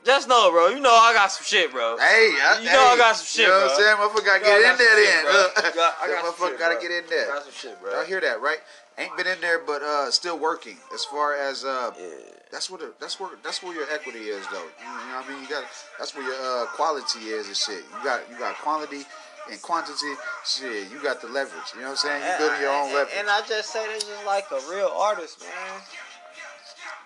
just know, bro. You know I got some shit, bro.
Hey, I,
You know I got some shit,
You know what. I'm saying? Motherfucker gotta
I
get in there then. Look,
I got
motherfucker gotta get in there.
Got some shit, bro.
Y'all hear that, right? Ain't been in there, but uh, still working. As far as uh,
Yeah.
That's what the, that's where that's where your equity is, though. You know what I mean? You got that's where your uh, quality is and shit. You got you got quality and quantity. Shit, you got the leverage. You know what I'm saying? You building your own leverage.
and I just say this is like a real artist, man.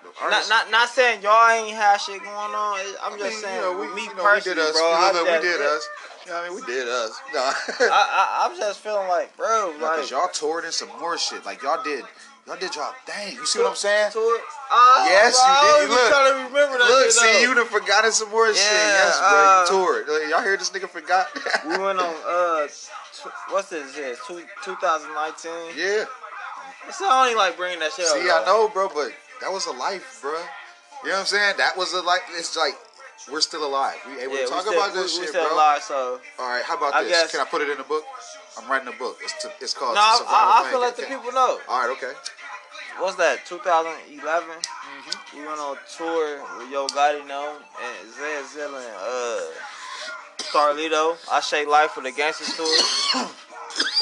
Not,
Artists-
not not saying y'all ain't had shit going on. I'm
I
just
mean,
saying,
you know, we,
me
you know,
personally,
we did us.
bro.
you know,
I
look,
just,
we did us. You know what I mean? We did us. No. <laughs>
I, I, I'm just feeling like, bro, like
y'all toured in some more shit. Like y'all did, y'all did y'all thing. You see what I'm saying?
Oh,
Yes, you
I
did. Look.
trying to remember that
Look, see,
though.
you done forgotten some more shit.
Yeah,
Yes, bro,
uh,
you toured. Like, Y'all hear this nigga forgot? <laughs>
We went on uh, tw- what's this? Two, 2019.
yeah.
It's not only like bringing that shit up.
See, I know, bro, but that was a life, bro. You know what I'm saying? That was a life. It's like we're still alive. We able
Yeah,
to talk
we still,
about this
we, we
shit,
still
bro.
alive, so
All right, how about
I
this?
guess-
Can I put it in a book? I'm writing a book. It's to, it's called.
no, I, I, feel like the
Can-
people know.
All right, okay.
What's that? 2011.
Mm-hmm.
We went on tour with Yo Gotti now and Zed Zilla and uh, Carlito. I Shake Life for the Gangsters tour.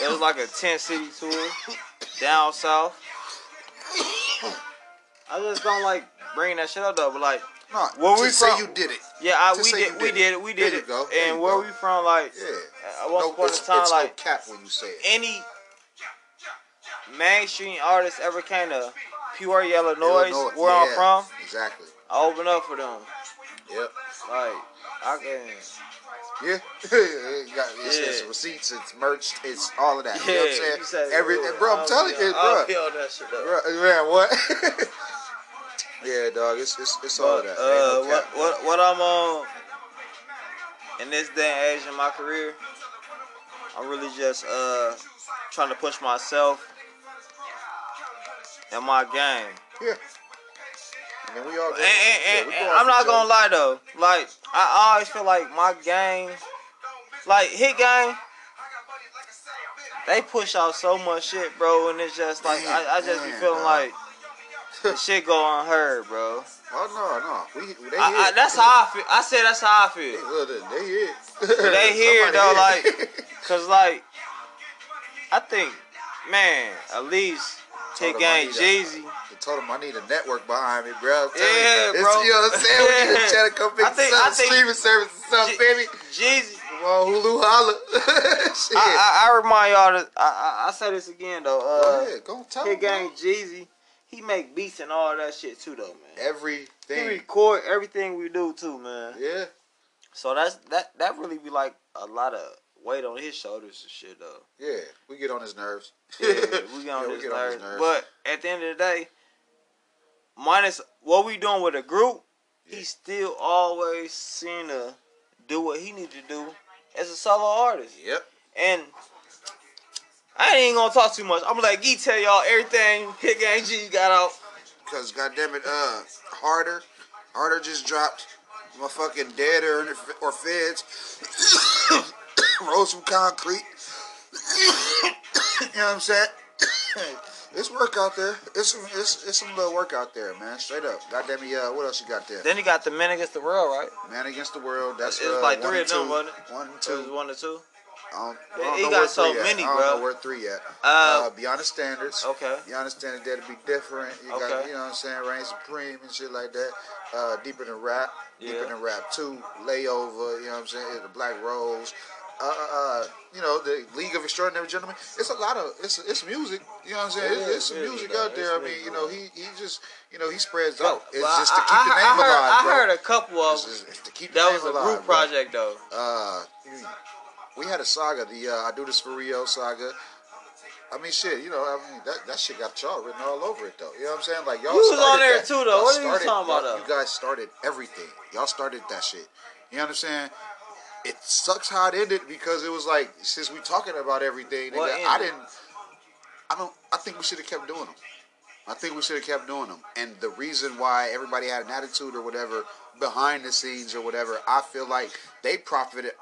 it was like a 10 city tour down south. I just don't like bringing that shit up though, but like,
No,
Where
to
we
say
from?
you did it.
yeah, I, we
say
did, we
did
did
it.
we
There
did
you
it.
go. There
And
you
where
go.
we from, like,
Yeah.
at one
No,
point
it's,
in time,
it's
like,
no cap when you say it.
any mainstream artist ever came to Peoria, Illinois,
Illinois,
where I'm from,
Exactly.
I open up for them.
Yep.
Like, I can.
Yeah. <laughs> you got, it's, it's receipts, it's merch, it's all of that. you know what I'm saying? Everything, bro. I'm telling you,
I'll
bro.
feel that shit up.
Bro, man, what? <laughs> yeah, dog. It's it's, it's all that.
uh,
no
what, what, what I'm on in this day and age in my career, I'm really just uh trying to push myself and my game.
Yeah. And we all.
And, and,
yeah,
and I'm not gonna lie though. Like I always feel like my game, like hit game, they push out so much shit, bro, and it's just like I, I just be feeling like <laughs> shit go unheard, bro.
Oh no, no. We they
I, I,
here.
that's how I feel. I said that's how I feel.
Look, they <laughs> here.
They here though, like, <laughs> cause like, I think, man, at least
Told
Hit
him I
Gang
a-
Jeezy.
I told him I need a network behind me, bro. I'm
Yeah,
you, It's-
bro.
You know what I'm saying? We need try to come pick
I think-
some streaming service or something,
Je-
baby.
Jeezy.
Come on, Hulu holla. Shit.
I, I, I remind y'all that I, I, I say this again though.
Go
Uh,
ahead, go tell
Hit. Gang. Jeezy, he make beats and all that shit too though, man.
Everything.
He record everything we do too, man.
Yeah.
So that's that that really be like a lot of weight on his shoulders and shit though.
Yeah. We get on his nerves. <laughs>
Yeah, we get <laughs> on
Yeah,
his
get on his
nerves.
nerves.
But at the end of the day, minus what we doing with a group, he still always seem to do what he need to do as a solo artist.
Yep.
And I ain't gonna talk too much. I'm gonna let Gee tell y'all everything Hit Gang G got out.
Cause goddamn it, uh, harder, harder just dropped. Motherfucking dead or or feds. <coughs> Rose from concrete. <coughs> you know what I'm saying? <coughs> it's work out there. It's some, it's, it's some little work out there, man. Straight up. Goddamn it, uh, what else you got there?
Then you got the Men Against the World, right?
Man Against the World. That's
It was
uh,
like three of them,
two.
wasn't it?
One and
It was
two.
one or two.
I don't,
He-
I don't
he
know
got
where
so
three at.
many,
I don't
bro.
know where three at.
Uh,
Uh, Beyond the Standards.
Okay.
Beyond the Standards, that'll be different. You got,
Okay.
you know what I'm saying, Reign Supreme and shit like that. Uh, Deeper Than Rap. Deeper
Yeah.
Than Rap 2. Layover, you know what I'm saying, The Black Rose. Uh, uh, uh, you know, the League of Extraordinary Gentlemen. It's a lot of, it's it's music. You know what I'm saying?
It
It's,
is,
it's some music
though.
out there. I
It's
mean,
really
you know, he he just, you know, he spreads out. It's
Well,
just to keep
I,
the
I
name
heard,
alive,
I
bro.
heard a couple of
It's, just- it's to keep the
that
name
was a
alive,
group
bro.
project though.
Uh, we had a saga, the uh, I Do This For Rio saga. I mean, shit, you know, I mean, that, that shit got y'all written all over it, though. You know what I'm saying? Like, y'all
You was on
started
there
that.
too, though. What are you talking about, though?
You guys started everything. Y'all started that shit. You know what I'm saying? It sucks how it ended because it was like, since we talking about everything, nigga, I didn't, I don't, I think we should have kept doing them. I think we should have kept doing them. And the reason why everybody had an attitude or whatever behind the scenes or whatever, I feel like they profited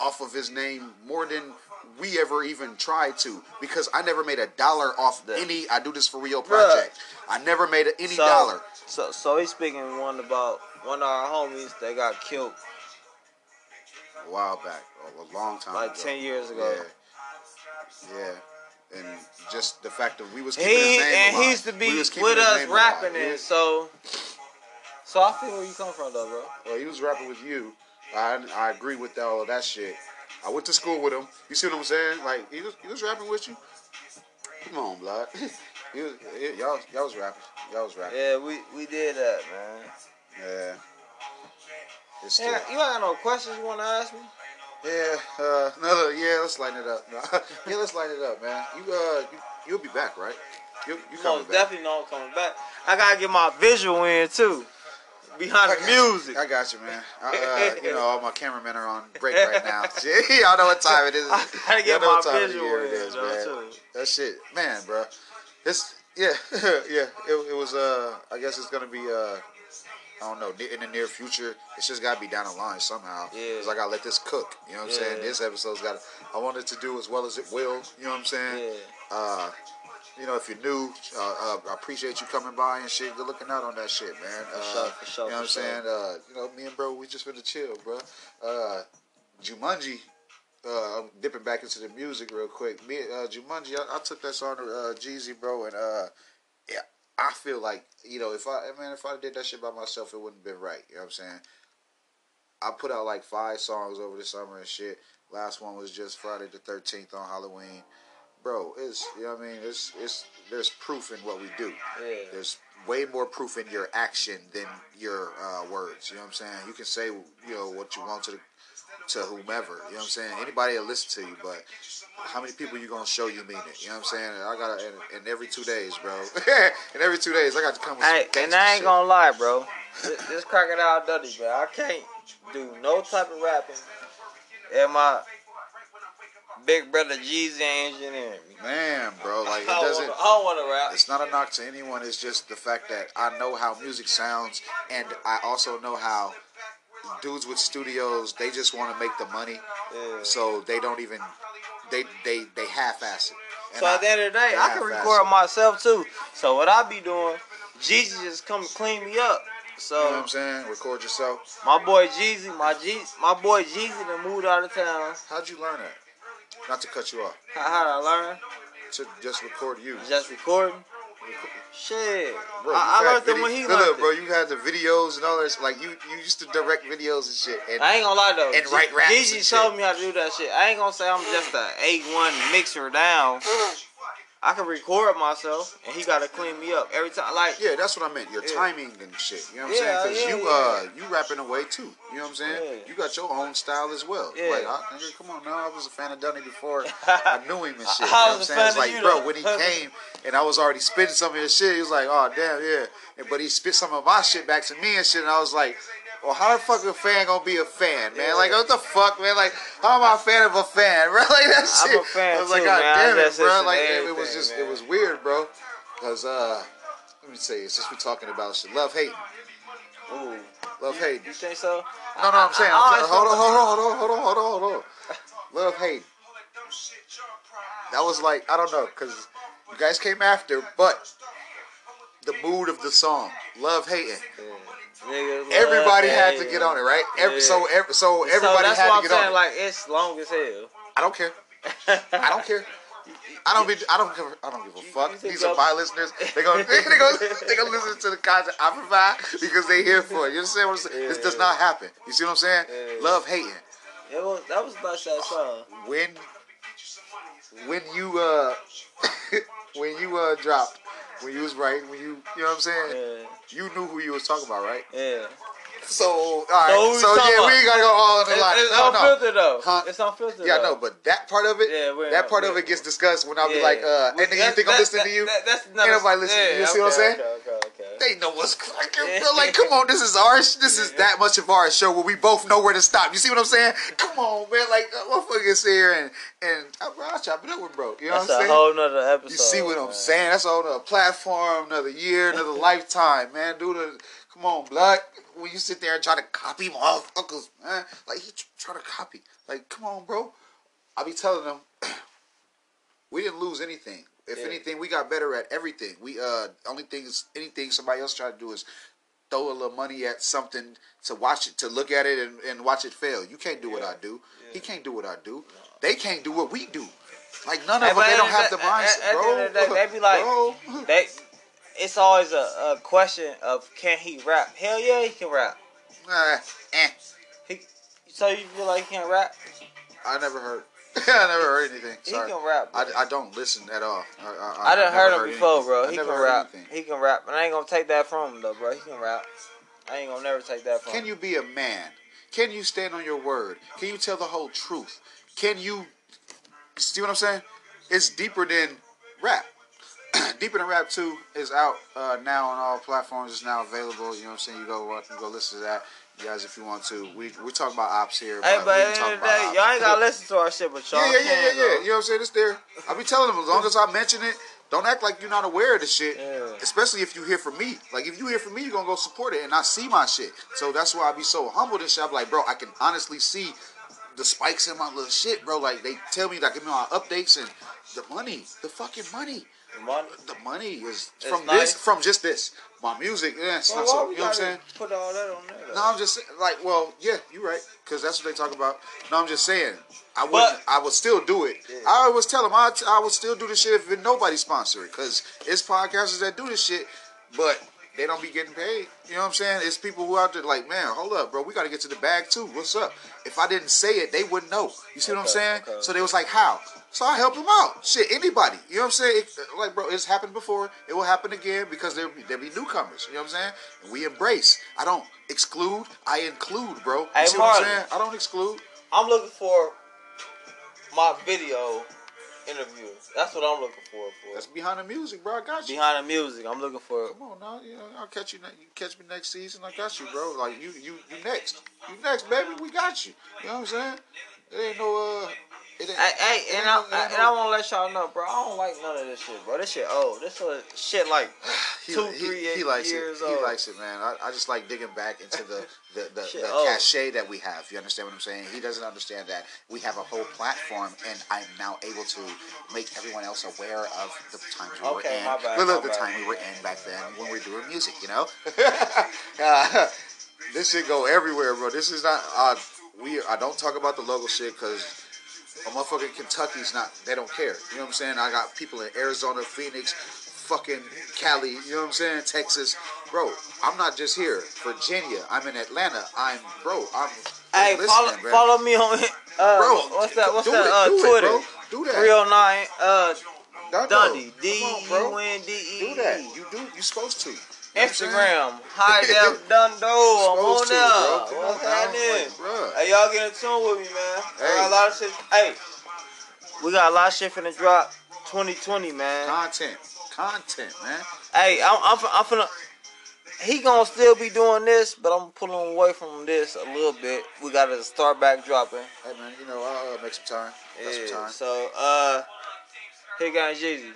off of his name more than we ever even tried to. Because I never made a dollar off
The-
any I do this for real project. I never made any
so,
dollar.
So, so he's speaking one about one of our homies that got killed
A while back, a, a long time
like
ago.
ten years ago.
Yeah. Yeah. And just the fact that we was keeping
He
his name
and
alive.
he used to be with us rapping
alive.
and so. So I feel where you come from though, bro.
Well, he was rapping with you. I I agree with all of that shit. I went to school with him. You see what I'm saying? Like he was he was rapping with you. Come on, blood. <laughs> he was, he- y'all y'all was rapping. Y'all was rapping.
Yeah, we we did that, man.
Yeah. It's
Yeah, you ain't got no questions you want to ask me?
yeah. Uh, <laughs> no, yeah. Let's lighten it up. <laughs> yeah, let's lighten it up, man. You uh, you, you'll be back, right? You you coming
Most
back?
definitely know I'm coming back. I gotta get my visual in too, behind
I
the music.
I got you, man. I, uh, you know, all my cameramen are on break right now. <laughs> Y'all know what time it is.
I gotta
Y'all
get
know
my
what time of
visual
year it is, man.
too.
That shit, man, bro. It's yeah, <laughs> yeah. It, it was. Uh, I guess it's gonna be. Uh, I don't know. In the near future, it's just gotta be down the line somehow.
Yeah.
Cause I gotta let this cook. You know what I'm saying? This episode's got. I want it to do as well as it will. You know what I'm saying?
Yeah.
Uh, you know, if you're new, uh, uh, I appreciate you coming by and shit. Good looking out on that shit, man. Uh,
sure, for sure,
You know what I'm
sure.
saying? Uh, you know, me and bro, we just finna chill, bro. Uh, Jumanji, uh, I'm dipping back into the music real quick. Me, uh, Jumanji, I, I took that song to uh, Jeezy, bro, and uh, yeah, I feel like you know, if I man, if I did that shit by myself, it wouldn't have been right. You know what I'm saying? I put out like five songs over the summer and shit. Last one was just Friday the 13th on Halloween. Bro, it's you know what I mean. It's it's there's proof in what we do.
Yeah.
There's way more proof in your action than your uh, words. You know what I'm saying? You can say you know what you want to the, to whomever. You know what I'm saying? Anybody will listen to you, but how many people you gonna show you mean it? You know what I'm saying? I got to in, in every two days, bro. <laughs> in every two days, I got to come with
Hey,
some
and I ain't
shit.
gonna lie, bro. This, this crocodile Dundee, bro. I can't do no type of rapping. And my big brother Jeezy engineering me.
Man, bro, like it doesn't.
I don't want to rap.
It's not a knock to anyone. It's just the fact that I know how music sounds, and I also know how dudes with studios they just want to make the money,
Yeah.
so they don't even they they they half-ass it. And
So at the end of the day, I can record myself too. So what I be doing, Jeezy just come clean me up.
You know what
So
I'm saying? Record yourself.
my boy Jeezy, my G, my boy Jeezy, done moved out of town.
How'd you learn that? Not to cut you off.
How how did I learn?
To just record you.
Just recording. Shit,
Bro,
I, I learned them
video-
when he learned
look, bro. You had the videos and all this. Like you, you used to direct videos and shit. And
I ain't gonna lie though.
And write raps
Jeezy
and
told
shit.
me how to do that shit. I ain't gonna say I'm just a A1 mixer down. <laughs> I can record myself, and he gotta clean me up every time. Like,
Yeah, that's what I meant. Your
Yeah.
timing and shit. You know what I'm
Yeah,
saying? Because
yeah,
you uh you rapping away too. You know what I'm saying? You got your own style as well.
Yeah.
Like, I, come on now. I was a fan of Dunny before <laughs> I knew him and shit. You know what I'm saying? It's like,
you,
bro, when he <laughs> came and I was already spitting some of his shit, he was like, oh damn, yeah. And, but he spit some of my shit back to me and shit, and I was like. Well, how the fuck a fan gonna be a fan, man?
Yeah.
Like, what the fuck, man? Like, how am I a fan of a fan, <laughs> bro? Like that
I'm a fan
I was like,
too,
God
man.
Damn it, bro. Like, it, it was just,
man.
it was weird, bro. Cause uh, let me say, since we're talking about shit, love hate,
ooh,
love hate.
you think so?
No, no, I'm saying, I'm
always
hold on, hold on, hold on, hold on, hold on, hold on. Love hate. That was like I don't know, cause you guys came after, but the mood of the song, love hating.
Yeah. Niggas
Everybody had to get on it, right? Every,
Yeah.
So, every, so
So
everybody
that's
had to get
saying.
on it.
Like, it's long as hell.
I don't care. I don't care. I don't be. I don't. Give, I don't give a fuck. These are my listeners. They gonna. <laughs> They gonna. They gonna listen to the content I provide because they here for it. You understand what I'm saying? This does not happen. You see what I'm saying?
Yeah.
Love hating.
It was, that was about that song.
When. When you uh. <laughs> when you uh dropped. When you was right. When you. You know what I'm saying?
Yeah,
You knew who you was talking about, right?
yeah.
So all right,
So
so, yeah,
about?
we ain't gotta go all in the line.
it's
No, no.
unfiltered though.
Huh?
It's unfiltered.
Yeah, I know, but that part of it,
Yeah,
that part of it gets discussed when I'll be like, uh, and then you think I'm listening to you.
that- that's
Ain't nobody listening to you. You see what I'm saying?
Okay, okay, okay.
They know what's cracking,
Yeah.
bro. Like, come on, this is our, this is that much of our show where we both know where to stop. You see what I'm saying? Come on, man. Like, uh, motherfuckers here and and uh, bro, I'll chop it up with bro. You know
That's
what I'm
a
saying?
whole nother episode.
You see what I'm saying? That's on a platform, another year, another <laughs> lifetime, man. Do the come on, blood. When you sit there and try to copy motherfuckers, man, like he tr- try to copy. Like, come on, bro. I be telling them, <clears throat> we didn't lose anything. If
Yeah.
anything, we got better at everything. We uh, only thing is anything somebody else try to do is throw a little money at something to watch it, to look at it and, and watch it fail. You can't do what I do.
Yeah.
He can't do what I do. They can't do what we do. Like none
Hey,
of them, they don't have the mindset, bro.
end of the day, they be like- <laughs>
bro.
They, it's always a, a question of can he rap? Hell yeah, he can rap.
Uh, eh.
He, so you feel like he can rap?
I never heard. <laughs> I never heard anything. Sorry.
He can rap.
I. I don't listen at all. I, I,
I, done heard him before,
anything.
bro. He
never
can
heard
rap.
anything.
He can rap, and I ain't gonna take that from him though, bro. He can rap. I ain't gonna never take that from
Can
him.
you be a man? Can you stand on your word? Can you tell the whole truth? Can you see what I'm saying? It's deeper than rap. <clears throat> deeper the rap two is out uh, now on all platforms. It's now available. You know what I'm saying? You go you go listen to that, you guys, if you want to. We we talk about ops here.
Hey,
but
at the
talk
end of the
about
day, y'all ain't gotta listen to our shit, but y'all
Yeah, yeah, yeah, yeah, yeah. You know what I'm saying? It's there. I be telling them as long as I mention it, don't act like you're not aware of the shit.
Yeah.
Especially if you hear from me. Like if you hear from me, you're gonna go support it and I see my shit. So that's why I be so humbled and shit. I'm like, bro, I can honestly see the spikes in my little shit, bro. Like they tell me like give me my updates and the money, the fucking money.
The money.
The money is
It's
from
nice.
this from just this. My music, yeah, it's
Well,
not so you know what I'm saying?
Put all that on there.
No, I'm just saying, like, well, yeah, you're right, because that's what they talk about. No, I'm just saying, I would,
But-
I would still do it.
Yeah.
I always tell them, I, I would still do this shit if nobody sponsor it, because it's podcasters that do this shit, but they don't be getting paid. You know what I'm saying? It's people who out there like, man, hold up, bro, we got to get to the bag too. What's up? If I didn't say it, they wouldn't know. You see what I'm saying?
okay.
So they was like, how? So I help them out. Shit, anybody. You know what I'm saying? It, like, bro, it's happened before. It will happen again because there be, there be newcomers. You know what I'm saying? And we embrace. I don't exclude. I include, bro. You
Hey,
see what I'm saying? I don't exclude.
I'm looking for my video interview. That's what I'm looking for.
That's behind the music, bro. I got you.
behind the music, I'm looking for.
Come on now, you know, I'll catch you. You catch me next season. I got you, bro. Like you, you, you next. You next, baby. We got you. You know what I'm saying? It ain't no uh.
Hey,
it
hey,
ain't
and I, and I want to let y'all know, bro. I don't like none of this shit, bro. This shit old. This shit like <sighs>
He,
two,
he,
three,
he likes
years
it.
old.
He likes it, man. I, I just like digging back into the the, the,
Shit
the
old.
cachet that we have. You understand what I'm saying? He doesn't understand that we have a whole platform, and I'm now able to make everyone else aware of the times we
Okay,
were in.
my bad,
Look, look, the
bad.
time we were in back then when we were doing music. You know. Uh, <laughs> <laughs> this shit go everywhere, bro. This is not. Uh, we. I don't talk about the logo shit because a motherfucking Kentucky's not. They don't care. You know what I'm saying? I got people in Arizona, Phoenix, fucking Cali. You know what I'm saying? Texas, bro. I'm not just here. Virginia. I'm in Atlanta. I'm bro. I'm.
Hey, follow,
bro.
follow me on <laughs> uh,
Bro,
what's that? What's that?
it,
uh,
it,
Twitter.
bro. Do that.
Three hundred nine. Uh,
Dundee.
D
Come on, bro.
U N D E.
Do that. You do. You supposed to. <laughs> You know what I'm saying?
Instagram. High Def Dundo. I'm on
to,
there.
Come
What's happening? Hey, y'all get in tune with me, man. I
Hey.
got a lot of shit. Hey, we got a lot of shit finna drop 2020, man.
Content. Content, man.
Hey, I'm, I'm, I'm finna. He gonna still be doing this, but I'm pulling away from this a little bit. We gotta start back dropping.
Hey, man. You know, I'll uh, make some time. Some
Yeah.
time.
So, uh, here got Jeezy.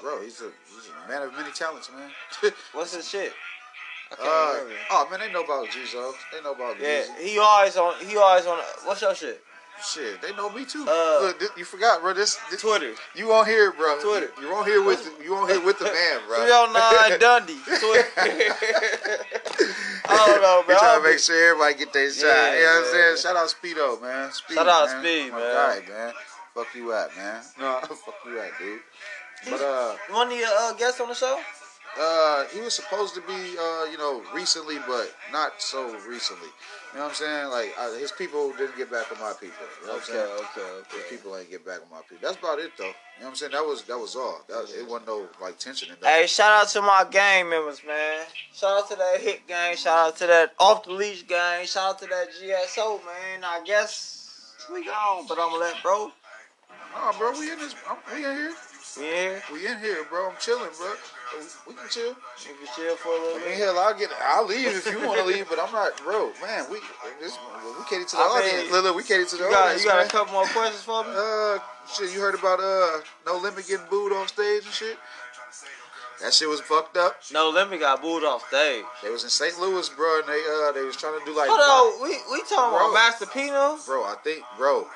Bro, he's a, man of many talents, man. <laughs>
What's his shit?
Uh, oh man, they know about Jizo. They know about
Yeah,
music.
he always on. He always on. What's your shit?
Shit, they know me too.
Uh,
Look, this, you forgot, bro. This, this
Twitter.
you on here, bro.
Twitter.
You on here with you on here with the man, bro. <laughs>
309 <laughs> Dundee. Twitter. I don't know,
We
man.
trying to make sure everybody get their shot.
Yeah,
you know what I'm saying? Shout out Speedo, man. Speed,
Shout out
man.
Speed, man.
guy, man. Fuck you at, man. No, fuck you at, dude. But uh,
One of your uh, guests on the show?
Uh, he was supposed to be, uh, you know, recently, but not so recently. You know what I'm saying? Like uh, his people didn't get back with my people. You know I'm
Okay, okay,
His people ain't get back with my people. That's about it, though. You know what I'm saying? That was that was all. That, it wasn't no like tension in that.
Hey, shout out to my gang members, man. Shout out to that hit gang. Shout out to that off the leash gang. Shout out to that GSO, man. I guess we gone, but I'm gonna let bro.
Nah, bro, we in this. I'm, we in here.
We in here.
We in here, bro. I'm chilling, bro. We can chill.
We can chill for a little
I mean,
bit.
hell, I'll get. I'll leave if you want to leave, but I'm not, bro. Man, we this we cater to the
I
audience. Look, look, we cater to the
You got,
audience,
you got
man.
a couple more questions for me?
Uh, shit, you heard about uh No Limit getting booed on stage and shit? That shit was fucked up.
No Limit got booed off stage.
They was in St. Louis, bro, and they uh they was trying to do like,
Hold on, we we talking
Bro.
about Master Pino?
bro, I think, bro.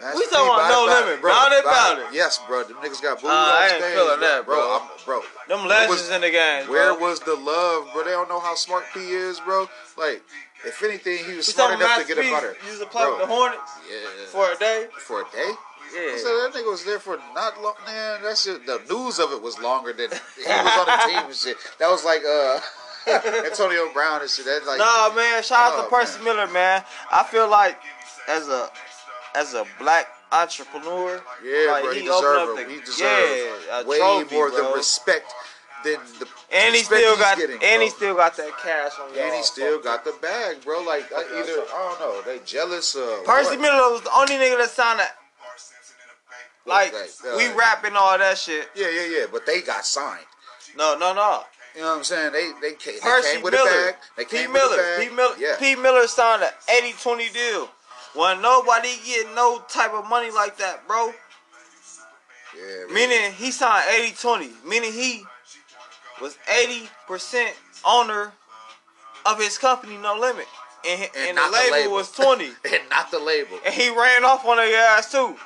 Master
We talking about No Limit,
bro.
it,
body.
it.
Yes, bro. Them niggas got booed
Uh,
on
I ain't
stage,
feeling
bro.
that, bro.
I'm, bro.
Them legends
was-
in the game,
Where
bro.
was the love, bro? They don't know how smart P is, bro. Like, if anything, he was
We
smart enough to get up out of
used to play with the Hornets
Yeah.
for a day.
for a day.
Yeah.
So that nigga was there for not long. Man, that shit. The news of it was longer than he was on the <laughs> team and shit. That was like uh <laughs> Antonio Brown and shit. That's like
Nah, man. Shout out
Oh,
to Percy
man.
Miller, man. I feel like as a as a black entrepreneur,
yeah,
like,
bro. He,
he opened
deserved it. He deserved
yeah,
way
trophy,
more
bro.
the respect than the
and he still got
getting,
and he still got that cash on
and he still got the bag, bro. Like I- either I don't know, they jealous. of
Percy
what?
Miller was the only nigga that signed that. Like
uh,
we rapping all that shit.
Yeah, yeah, yeah. But they got signed.
No, no, no.
You know what I'm saying? They they came, they
Percy
came with
Miller.
a bag. They
P.
came
Miller.
with a bag.
P. Miller.
Yeah.
P. Miller signed an 80-20 deal. When nobody get no type of money like that, bro.
yeah, man.
Meaning he signed 80-20. Meaning he was 80% owner of his company, No Limit. And, and,
And
the
not the
label,
label.
was 20. <laughs>
and not the label.
and he ran off on their ass too.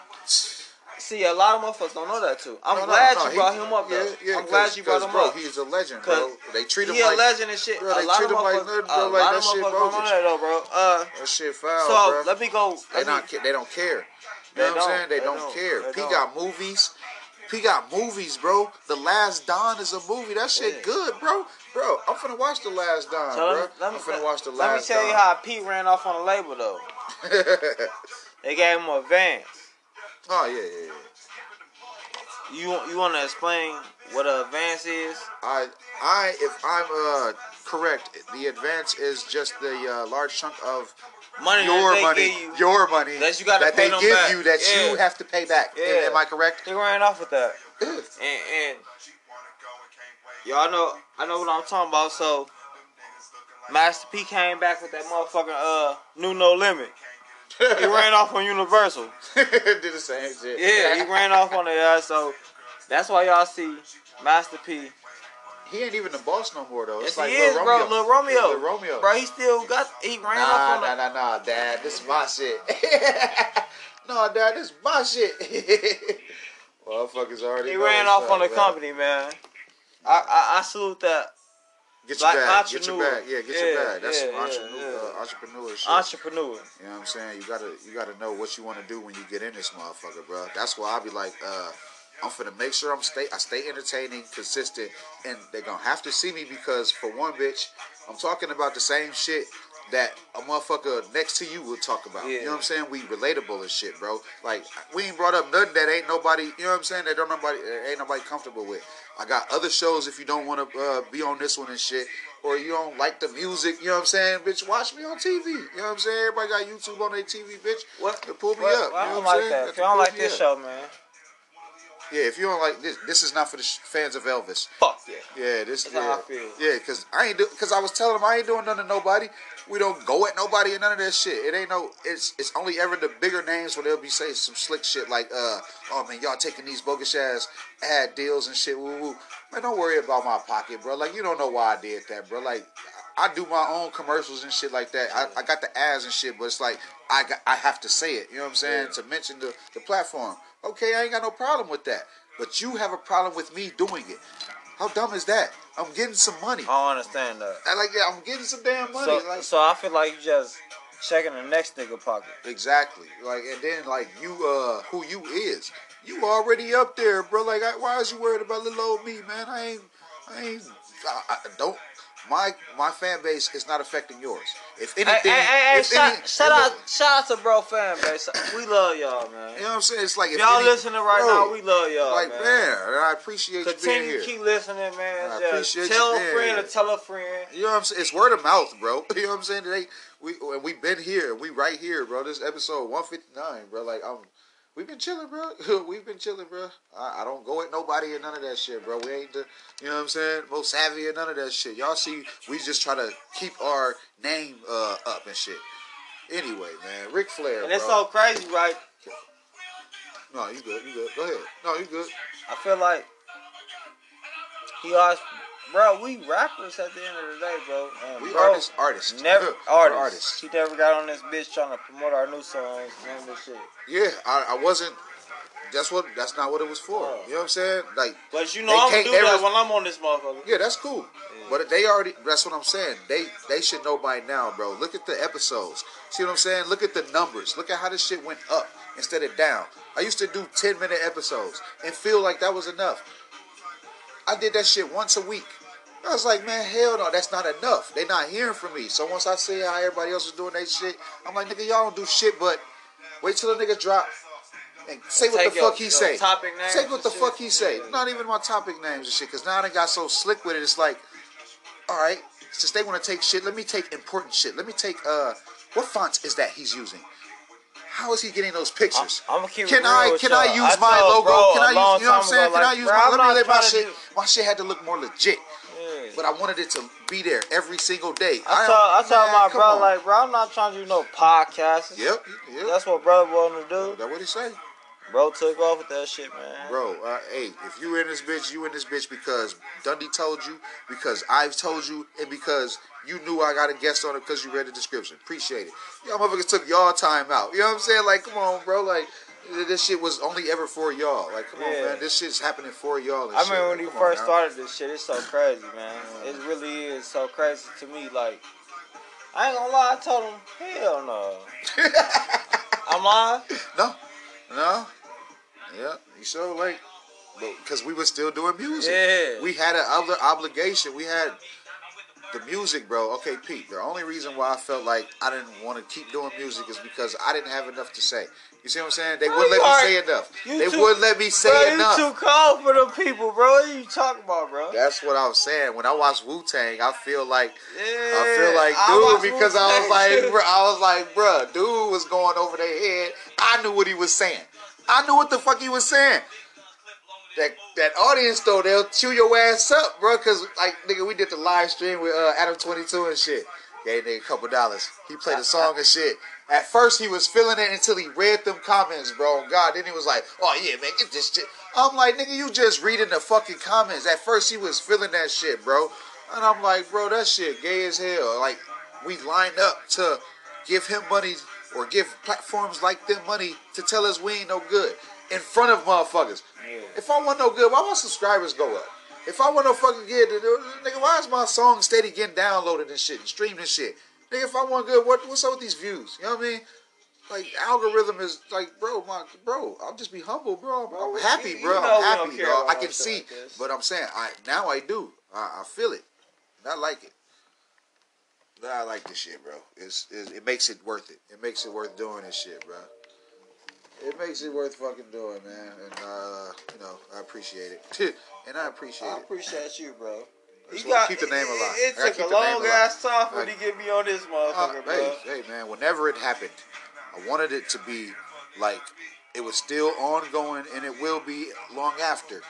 See, a lot of motherfuckers don't know that too. I'm
No, no,
glad
no,
you
he-
brought him up though.
Yeah, yeah,
I'm glad you brought him
bro,
up.
He's a legend, bro. They treat him
He
like
a legend and shit.
Bro, they
a lot
treat
of
him like
a
like
lot
that
of
shit
don't that though, bro. Uh,
that shit foul, bro.
so
bro.
let me go.
they
Let me,
not. They don't care. You know what I'm saying? They,
They
don't,
don't.
care.
They
P
don't.
got movies. He got movies, bro. The Last Don is a movie. That shit
Yeah.
good, bro. Bro, I'm finna watch The Last Don,
so
bro.
let me, let
I'm finna watch The Last Don.
let me tell you how Pete ran off on the label though. <laughs> They gave him a van.
oh yeah, yeah, yeah.
You you want to explain what an advance is?
I, I, if I'm uh correct, the advance is just the uh, large chunk of
Money
your
they
money,
give you.
your money
that you gotta
that they give
back.
you that
Yeah.
you have to pay back.
Yeah.
Am, am I correct?
He ran off with that. and, and y'all know I know what I'm talking about. So Master P came back with that motherfucking uh new No Limit. He ran off on Universal. <laughs>
Did the same shit.
Yeah, he ran off on the ass. So that's why y'all see Master P.
He ain't even the boss no more though.
Yes,
like
he
Lil
is,
Romeo.
bro. Lil Romeo.
Lil Romeo.
Bro, he still got. He ran
Nah,
off on
nah,
the.
nah, nah, Dad. This is my shit. <laughs> no, Dad, this is my shit. <laughs> Motherfuckers already.
He ran off on the
man.
company, man. I, I I salute that
Get your bag. Get your bag. Yeah, get
Yeah,
your bag. That's
yeah,
entrepreneur,
yeah.
Uh, entrepreneurship.
entrepreneur.
You know what I'm saying? You gotta you gotta know what you wanna do when you get in this motherfucker, bro. That's why I be like, uh, I'm finna make sure I'm stay I stay entertaining, consistent, and they gonna have to see me because for one bitch, I'm talking about the same shit that a motherfucker next to you will talk about. You know what I'm saying? We relatable and shit, bro. Like we ain't brought up nothing that ain't nobody. You know what I'm saying? That don't nobody ain't nobody comfortable with. I got other shows if you don't want to uh, be on this one and shit, or you don't like the music. You know what I'm saying? Bitch, watch me on TV. You know what I'm saying? Everybody got YouTube on their TV, bitch.
What?
To pull me
What?
up.
Well, I
you know
don't
what I'm
like
saying?
that. If you don't like this
up.
show, man,
Yeah, if you don't like this, this is not for the sh- fans of Elvis.
fuck yeah.
Yeah, this.
That's
yeah,
how I feel.
Yeah, cause I ain't do. Cause I was telling him I ain't doing nothing to nobody. We don't go at nobody and none of that shit. It ain't no. It's it's only ever the bigger names where they'll be saying some slick shit like, uh, oh man, y'all taking these bogus ass ad deals and shit. Woo woo. Man, don't worry about my pocket, bro. Like you don't know why I did that, bro. Like I do my own commercials and shit like that. I, I got the ads and shit, but it's like I got I have to say it. You know what I'm saying? To mention the the platform. Okay, I ain't got no problem with that. But you have a problem with me doing it. How dumb is that? I'm getting some money.
I don't understand that.
I like yeah, I'm getting some damn money.
So,
like
so I feel like you just checking the next nigga pocket.
exactly. Like and then like you uh who you is. You already up there, bro. Like I, why is you worried about little old me, man? I ain't I ain't. I, I don't. My my fan base is not affecting yours. If anything,
hey, hey, hey,
if
shout,
any-
shout out, shout out to bro fan base. We love y'all, man.
You know what I'm saying? It's like if
Y'all
any-
listening right
bro,
now, we love y'all,
like
man.
man, I appreciate you being here.
keep listening, man.
I
Just
appreciate you
tell a
being
friend
here.
to tell a friend.
You know what I'm saying? It's word of mouth, bro. <laughs> You know what I'm saying? They we and we've been here, we right here, bro. This episode 159, bro. Like I'm, we've been chilling, bro. <laughs> we've been chilling, bro. I, I don't go at nobody and none of that shit, bro. We ain't the, you know what I'm saying? Most savvy and none of that shit. Y'all see, we just try to keep our name uh, up and shit. Anyway, man, Ric Flair,
And it's
bro.
so crazy, right?
no, you good, you good. Go ahead. No, you good.
I feel like he always, bro. We rappers at the end of the day, bro. And
We
bro,
artists, artists.
Never
We're
artists.
artists.
He never got on this bitch trying to promote our new songs, of this shit.
Yeah, I, I wasn't. That's what. That's not what it was for.
Oh.
You know what I'm saying? Like
But you know I'm
can't
do that when I'm on this motherfucker.
Yeah, that's cool. But they already that's what I'm saying. They they should know by now, bro. Look at the episodes. See what I'm saying? Look at the numbers. Look at how this shit went up instead of down. I used to do 10 minute episodes and feel like that was enough. I did that shit once a week. I was like, man, hell no, that's not enough. They're not hearing from me. So once I see how everybody else is doing that shit, I'm like, nigga, y'all don't do shit but wait till the nigga drop and say what the
your-
fuck he say.
topic names
Say what the
shit.
fuck he say.
Yeah.
Not even my topic names and shit. Cause now they got so slick with it. It's like, all right, since they want to take shit, let me take important shit. Let me take uh, what fonts is that he's using? How is he getting those pictures?
I'm it
can I can. I use
I
my logo?
bro
can I use you know what I'm saying?
ago,
Can I use
bro,
my
I'm
let me my shit
do-
my shit had to look more legit. But I wanted it to be there every single day.
I told, I told
man,
my
come
bro,
on.
like, bro, I'm not trying to do no podcast.
Yep, yep.
That's what brother wanted to do.
That's what he say.
Bro took off with that shit, man.
Bro, uh, hey, if you in this bitch, you in this bitch because Dundee told you, because I've told you, and because you knew I got a guest on it because you read the description. Appreciate it. Y'all motherfuckers took y'all time out. You know what I'm saying? Like, come on, bro. Like, this shit was only ever for y'all. Like, come on, man. This shit's happening for y'all. And
I remember when
Like,
you
on
first started this shit. It's so crazy, man. It really is so crazy to me. Like, I ain't gonna lie. I told him, hell no. <laughs> I'm lying.
No, no. Yeah, you sure like, because we were still doing music.
Yeah.
We had an other obligation. We had the music, bro. Okay, Pete. The only reason why I felt like I didn't want to keep doing music is because I didn't have enough to say. You see what I'm saying? They
Bro,
wouldn't let
are-
me say enough. They
too-
wouldn't let me say
bro,
enough.
you too cold for them people, bro. What are you talking about, bro?
That's what I was saying. When I watch Wu Tang, I feel like
yeah,
I feel like
I
dude because I was like bro, I was like bruh, dude was going over their head. I knew what he was saying. I knew what the fuck he was saying. That that audience though, they'll chew your ass up, bro. Cause like nigga, we did the live stream with uh, Adam Twenty Two and shit. Gave nigga a couple dollars. He played a song and shit. At first he was feeling it until he read them comments, bro. God, then he was like, "Oh yeah, man, get this shit." I'm like, nigga, you just reading the fucking comments. At first he was feeling that shit, bro. And I'm like, bro, that shit gay as hell. Like, we lined up to give him money or give platforms like them money to tell us we ain't no good in front of motherfuckers.
Yeah.
If I want no good, why my subscribers go up? If I want no fucking good, nigga, why is my song steady getting downloaded and shit and streamed and shit? Nigga, if I want good, what what's up with these views? You know what I mean? Like algorithm is like, bro, my bro. I'll just be humble, bro. I'm,
Bro,
I'm happy, bro. I'm happy, dog. I can see,
like
but I'm saying, I now I do. I, I feel it. And I like it. Nah, I like this shit, bro. It's, it's it makes it worth it. It makes it worth doing this shit, bro. It makes it worth fucking doing, man. And uh, you know, I appreciate it. <laughs> and I appreciate
I
it.
appreciate you, bro.
Just
got,
keep the name
it-
alive.
It,
I gotta
took a long ass time for to get me on this
Uh,
motherfucker, bro.
hey, hey, man. Whenever it happened, I wanted it to be like it was still ongoing, and it will be long after.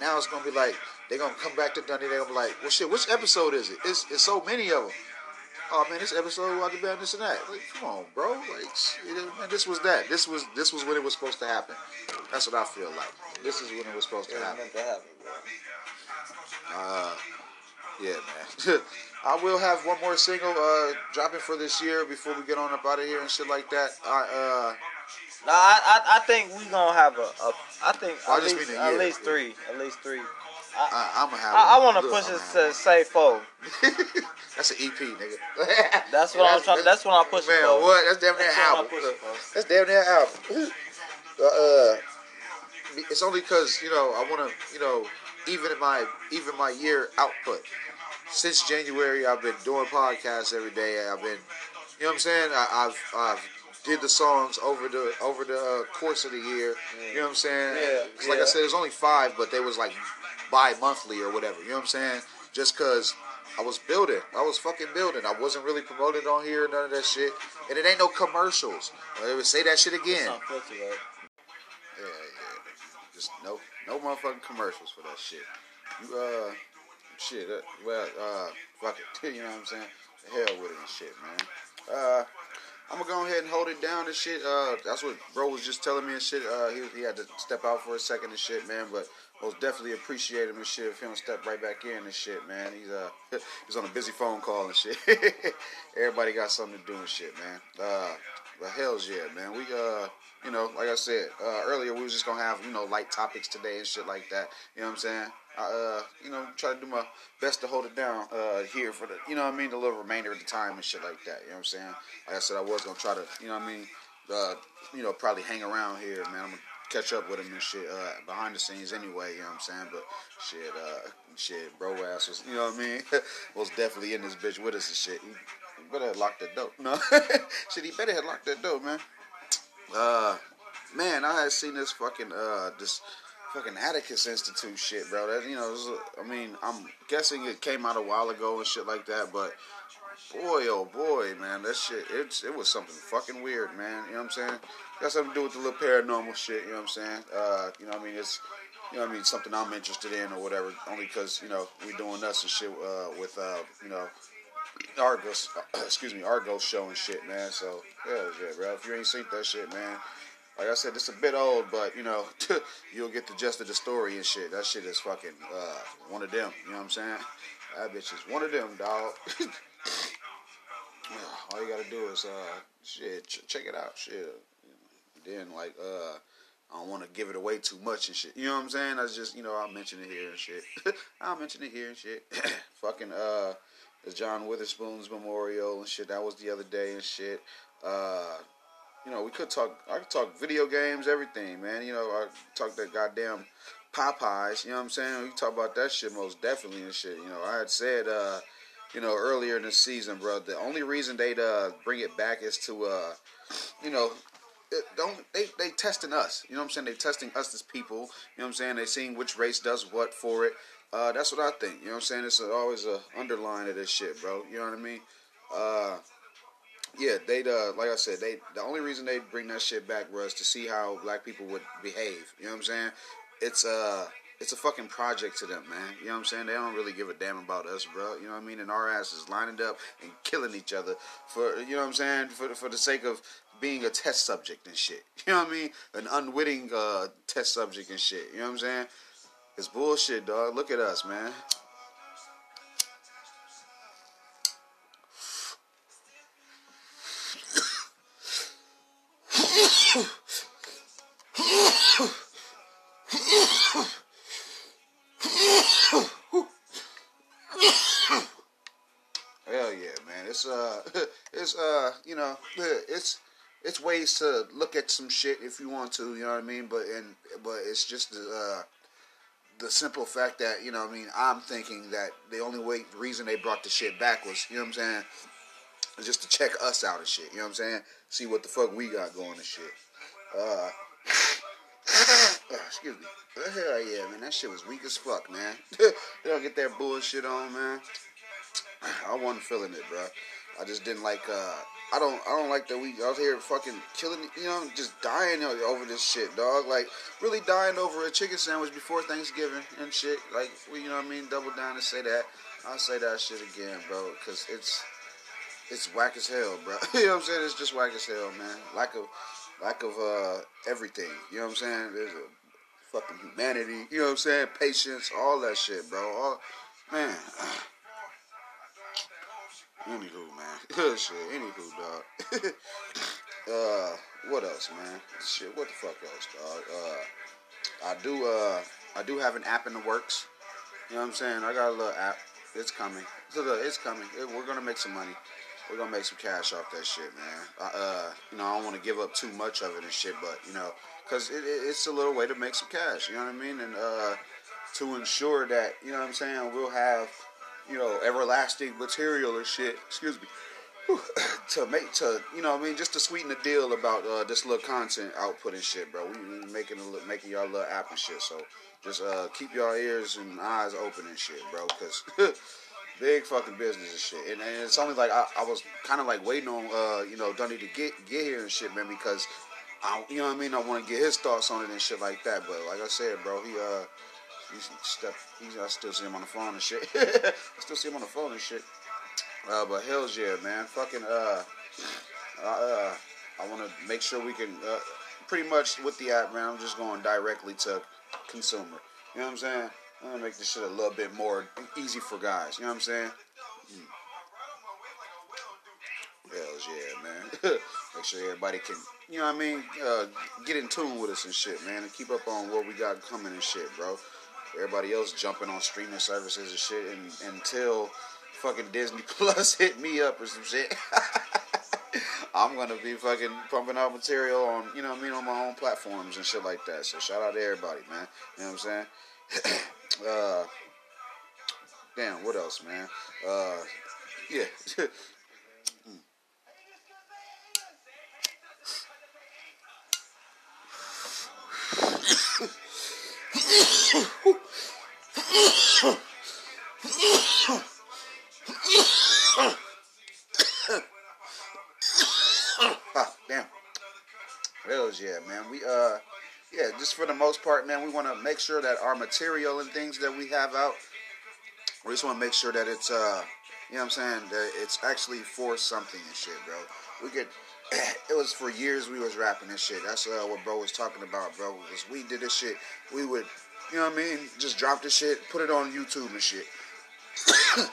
Now it's gonna be like they're gonna come back to Dundee. They're gonna be like, well, shit. Which episode is it? It's, it's so many of them. Oh man, this episode about this and that. Like, come on, bro. Like, shit, man, this was that. This was this was when it was supposed to happen. That's what I feel like. This is when it was supposed
It
to happen.
meant to happen, bro.
Uh, yeah, man. <laughs> I will have one more single uh, dropping for this year before we get on up out of here and shit like that. I
Nah, I, I, I think we gonna have a, a I think
Well, I
at
just
least, at least three, at least three.
uh, I, I'm gonna have.
I, I want to push it to say four. <laughs> <laughs>
That's an EP, nigga.
That's what I'm trying. That's what I'm pushing
Man,
for.
what? That's damn near
That's
an album. That's damn near an album. uh, it's only because you know I want to, you know, even my even my year output. Since January, I've been doing podcasts every day. I've been, you know what I'm saying. I, I've I've did the songs over the over the uh, course of the year. You know what I'm saying?
Yeah,
'Cause like I
yeah.
said, there's only five, but they was like bi-monthly or whatever. You know what I'm saying? Just cause I was building, I was fucking building. I wasn't really promoted on here, none of that shit, and it ain't no commercials. I would say that shit again.
Filthy, right?
Yeah, yeah. Just no, no motherfucking commercials for that shit. You uh, shit. Uh, well, uh, fuck it. <laughs> You know what I'm saying? Hell with it and shit, man. Uh, I'm gonna go ahead and hold it down and shit. Uh, that's what bro was just telling me and shit. Uh, he, he had to step out for a second and shit, man. But most definitely appreciate him and shit. If he don't step right back in and shit, man. He's uh, <laughs> he's on a busy phone call and shit. <laughs> Everybody got something to do and shit, man. Uh, but hell's yeah, man. We uh, you know, like I said uh, earlier, we was just gonna have you know light topics today and shit like that. You know what I'm saying? I, uh, you know, try to do my best to hold it down uh, here for the, you know I mean, the little remainder of the time and shit like that. You know what I'm saying? Like I said, I was gonna try to, you know I mean, uh, you know, probably hang around here, man. I'm gonna catch up with him and shit uh, behind the scenes anyway. You know what I'm saying? But shit, uh, shit, bro ass was, you know what I mean, <laughs> was definitely in this bitch with us and shit. He, he better have locked that door. <laughs> No, shit, he better have locked that door, man. Uh, man, I had seen this fucking uh this fucking Atticus Institute shit, bro. That you know, I mean, I'm guessing it came out a while ago and shit like that, but boy, oh boy, man, that shit, it's it was something fucking weird, man. You know what I'm saying? Got something to do with the little paranormal shit. You know what I'm saying? Uh, you know, what I mean, it's you know, what I mean, something I'm interested in or whatever. Only because you know we're doing us and shit uh, with uh, you know. Argos, <coughs> excuse me, Argos show and shit, man. So, hell yeah, bro. If you ain't seen that shit, man, like I said, it's a bit old, but you know, <laughs> you'll get the gist of the story and shit. That shit is fucking uh, one of them. You know what I'm saying? That bitch is one of them, dog. <laughs> All you gotta do is uh, shit, ch- check it out, shit. Then like uh, I don't want to give it away too much and shit. You know what I'm saying? I just you know I'll mention it here and shit. <laughs> I'll mention it here and shit. <clears throat> fucking uh, the John Witherspoon's memorial and shit. That was the other day and shit. Uh, you know, we could talk. I could talk video games, everything, man. You know, I talk that goddamn Popeyes. You know what I'm saying? We talk about that shit most definitely and shit. You know, I had said, uh, you know, earlier in the season, bro. The only reason they'd uh, bring it back is to, uh, you know. It don't they they testing us? You know what I'm saying? They testing us as people. You know what I'm saying? They seeing which race does what for it. Uh, that's what I think. You know what I'm saying? It's always a underline of this shit, bro. You know what I mean? Uh, yeah, they'd uh, like I said, they the only reason they bring that shit back was to see how black people would behave. You know what I'm saying? It's uh it's a fucking project to them, man. You know what I'm saying? They don't really give a damn about us, bro. You know what I mean? And our asses lining up and killing each other for you know what I'm saying? For for the sake of being a test subject and shit. <laughs> You know what I mean? An unwitting uh, test subject and shit. You know what I'm saying? It's bullshit, dog. Look at us, man. Hell yeah, man. It's uh, <laughs> it's uh, you know, <laughs> it's it's ways to look at some shit if you want to, you know what I mean. But and but it's just the uh, the simple fact that you know, I mean, I'm thinking that the only way reason they brought the shit back was, you know what I'm saying, just to check us out and shit. You know what I'm saying? See what the fuck we got going and shit. Uh, <laughs> excuse me. Hell yeah, man. That shit was weak as fuck, man. <laughs> they don't get that bullshit on, man. I wasn't feeling it, bro. I just didn't like. uh I don't. I don't like that we out here fucking killing. You know, just dying over this shit, dog. Like really dying over a chicken sandwich before Thanksgiving and shit. Like we, you know what I mean? Double down and say that. I'll say that shit again, bro, because it's it's whack as hell, bro. <laughs> you know what I'm saying? It's just whack as hell, man. Lack of lack of uh everything. You know what I'm saying? There's a fucking humanity. You know what I'm saying? Patience, all that shit, bro. All man. <sighs> Anywho, man. <laughs> Shit, anywho, dog. <laughs> uh, what else, man? Shit, what the fuck else, dog? Uh, I do, uh, I do have an app in the works. You know what I'm saying? I got a little app. It's coming. It's coming. We're gonna make some money. We're gonna make some cash off that shit, man. Uh, you know, I don't want to give up too much of it and shit, but you know, cause it, it, it's a little way to make some cash. You know what I mean? And uh, to ensure that you know what I'm saying we'll have you know everlasting material or shit. Excuse me. <clears throat> to make to you know what I mean just to sweeten the deal about uh, this little content output and shit, bro. We, making a, making y'all little app and shit. So just uh, keep y'all ears and eyes open and shit, bro. Cause <laughs> big fucking business and shit. And, and it's only like I, I was kind of like waiting on uh, you know Dunny to get get here and shit, man, because I you know what I mean. I want to get his thoughts on it and shit like that. But like I said, bro, he uh. He's step. He's, I still see him on the phone and shit. <laughs> I still see him on the phone and shit. Uh, but hell's yeah, man. Fucking uh, uh, uh I want to make sure we can. Uh, pretty much with the app, man. I'm just going directly to consumer. You know what I'm saying? I'm gonna make this shit a little bit more easy for guys. You know what I'm saying? Mm. Hells yeah, man. <laughs> make sure everybody can, you know what I mean, uh, get in tune with us and shit, man, and keep up on what we got coming and shit, bro. Everybody else jumping on streaming services and shit, and until fucking Disney <laughs> Plus hit me up or some shit. <laughs> I'm gonna be fucking pumping out material on, you know what I mean, on my own platforms and shit like that. So shout out to everybody, man. You know what I'm saying? <coughs> uh, damn, what else, man? Uh, yeah. Ah, damn. Hells yeah, man. We uh yeah, just for the most part, man, we want to make sure that our material and things that we have out, we just want to make sure that it's uh, you know what I'm saying, that it's actually for something and shit, bro. We could <clears throat> it was for years we was rapping this shit. That's uh, what bro was talking about, bro. Was we did this shit, we would, you know what I mean, just drop the shit, put it on YouTube and shit. <coughs>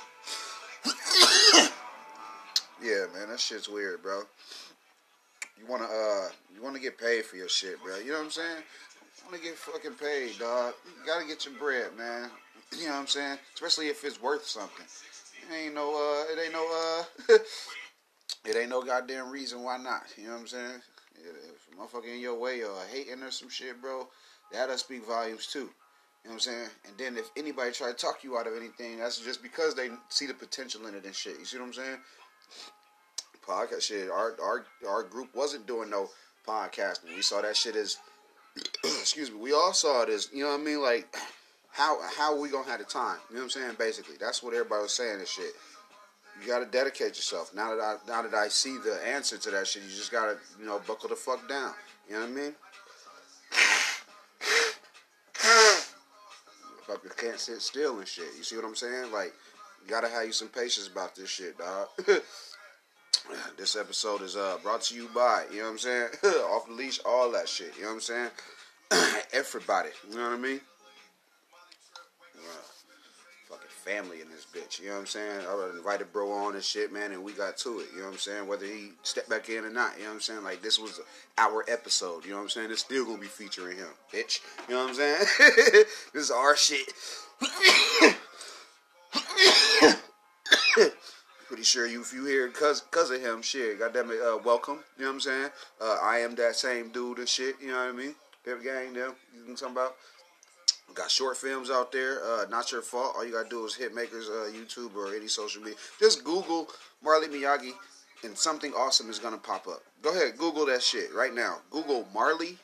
yeah, man, that shit's weird, bro. You wanna uh you wanna get paid for your shit, bro. You know what I'm saying? You wanna get fucking paid, dog. You gotta get your bread, man. <coughs> You know what I'm saying? Especially if it's worth something. It ain't no uh it ain't no uh <laughs> it ain't no goddamn reason why not. You know what I'm saying? If motherfucker in your way or hating or some shit, bro, that'll speak volumes too. Know what I'm saying? And then if anybody try to talk you out of anything, that's just because they see the potential in it and shit. You see what I'm saying? podcast shit. Our our our group wasn't doing no podcasting. We saw that shit as <clears throat> excuse me. We all saw it as you know what I mean. Like how how we gonna have the time? You know what I'm saying? Basically, that's what everybody was saying and shit. You gotta dedicate yourself. Now that I now that I see the answer to that shit, you just gotta you know buckle the fuck down. You know what I mean? Can't sit still and shit. You see what I'm saying? Like, gotta have you some patience about this shit, dog. <laughs> this episode is uh brought to you by, you know what I'm saying? <laughs> Off the leash, all that shit, you know what I'm saying? <clears throat> Everybody, you know what I mean? Family in this bitch, you know what I'm saying? I invited bro on and shit, man, and we got to it, you know what I'm saying? Whether he stepped back in or not, you know what I'm saying? Like, this was our episode, you know what I'm saying? It's still gonna be featuring him, bitch, you know what I'm saying? <laughs> this is our shit. <coughs> Pretty sure you, if you hear cause cause of him, shit, goddamn it, uh, welcome. You know what I'm saying? Uh, I am that same dude and shit. You know what I mean? Pip gang, them. You know what I'm talking about? Got short films out there. Uh, not your fault. All you gotta do is Hitmakers uh, YouTube or any social media. Just Google Marley Miyagi, and something awesome is gonna pop up. Go ahead, Google that shit right now. Google Marley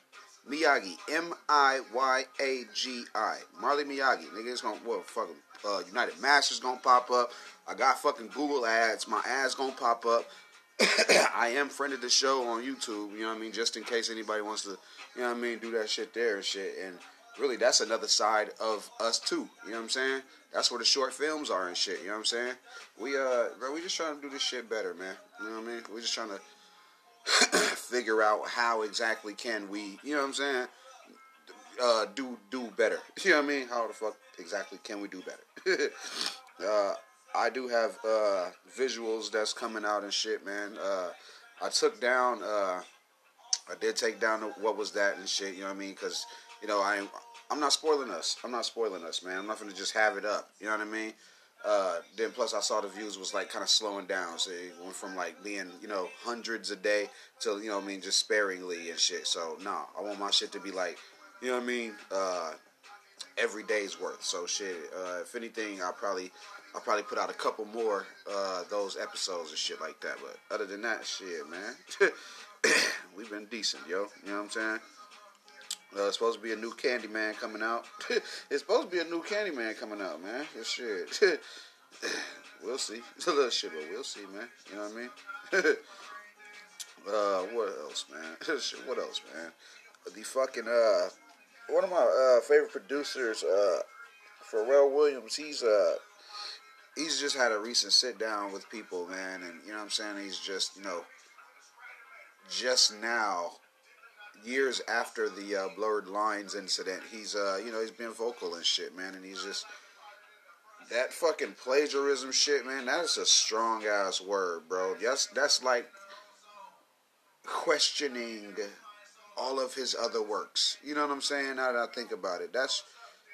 Miyagi, M I Y A G I, Marley Miyagi. Nigga, it's gonna well, fuck 'em. Uh, UnitedMasters gonna pop up. I got fucking Google ads. My ads gonna pop up. <coughs> I am friend of the show on YouTube. You know what I mean? Just in case anybody wants to, you know what I mean, do that shit there and shit. And really, that's another side of us too. You know what I'm saying? That's where the short films are and shit. You know what I'm saying? We uh, bro, we just trying to do this shit better, man. You know what I mean? We're just trying <coughs> to figure out how exactly can we, you know what I'm saying? Uh, do do better. <laughs> You know what I mean? How the fuck exactly can we do better? <laughs> uh, I do have uh, visuals that's coming out and shit, man. Uh, I took down, uh, I did take down what was that and shit. You know what I mean? Because you know I, I'm not spoiling us. I'm not spoiling us, man. I'm not gonna just have it up. You know what I mean? Uh, then plus I saw the views was like kind of slowing down. So it went from like being you know hundreds a day to you know I mean just sparingly and shit. So nah, I want my shit to be like you know what I mean. Uh, every day's worth. So shit. Uh, if anything, I'll probably I'll probably put out a couple more uh, those episodes and shit like that. But other than that, shit, man, <laughs> we've been decent, yo. You know what I'm saying? Uh, it's supposed to be a new Candyman coming out. <laughs> it's supposed to be a new Candyman coming out, man. This shit. <laughs> we'll see. <laughs> It's a little shit, but we'll see, man. You know what I mean? uh, what else, man? what else, man? The fucking uh, one of my uh favorite producers, uh, Pharrell Williams. He's uh, he's just had a recent sit down with people, man, and you know what I'm saying. He's just you know, just now years after the uh, blurred lines incident, he's uh, you know, he's been vocal and shit, man, and he's just that fucking plagiarism shit, man. That is a strong ass word, bro. That's that's like questioning all of his other works. You know what I'm saying? Now that I think about it, that's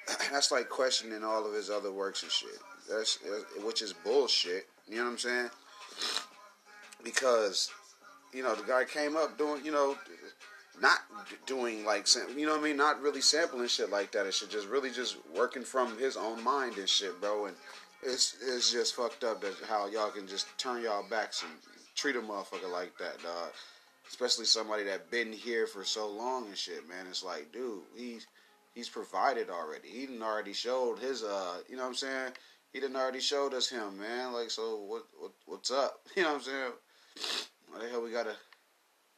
<clears throat> that's like questioning all of his other works and shit. That's which is bullshit. You know what I'm saying? Because you know the guy came up doing you know not doing like you know what I mean, not really sampling shit like that and shit, just really just working from his own mind and shit, bro. And it's it's just fucked up that how y'all can just turn y'all backs and treat a motherfucker like that, dog. Especially somebody that been here for so long and shit, man. It's like, dude, he's he's provided already. He didn't already showed his uh, you know what I'm saying? He didn't already showed us him, man. Like, so what what what's up? <laughs> You know what I'm saying? Why the hell we gotta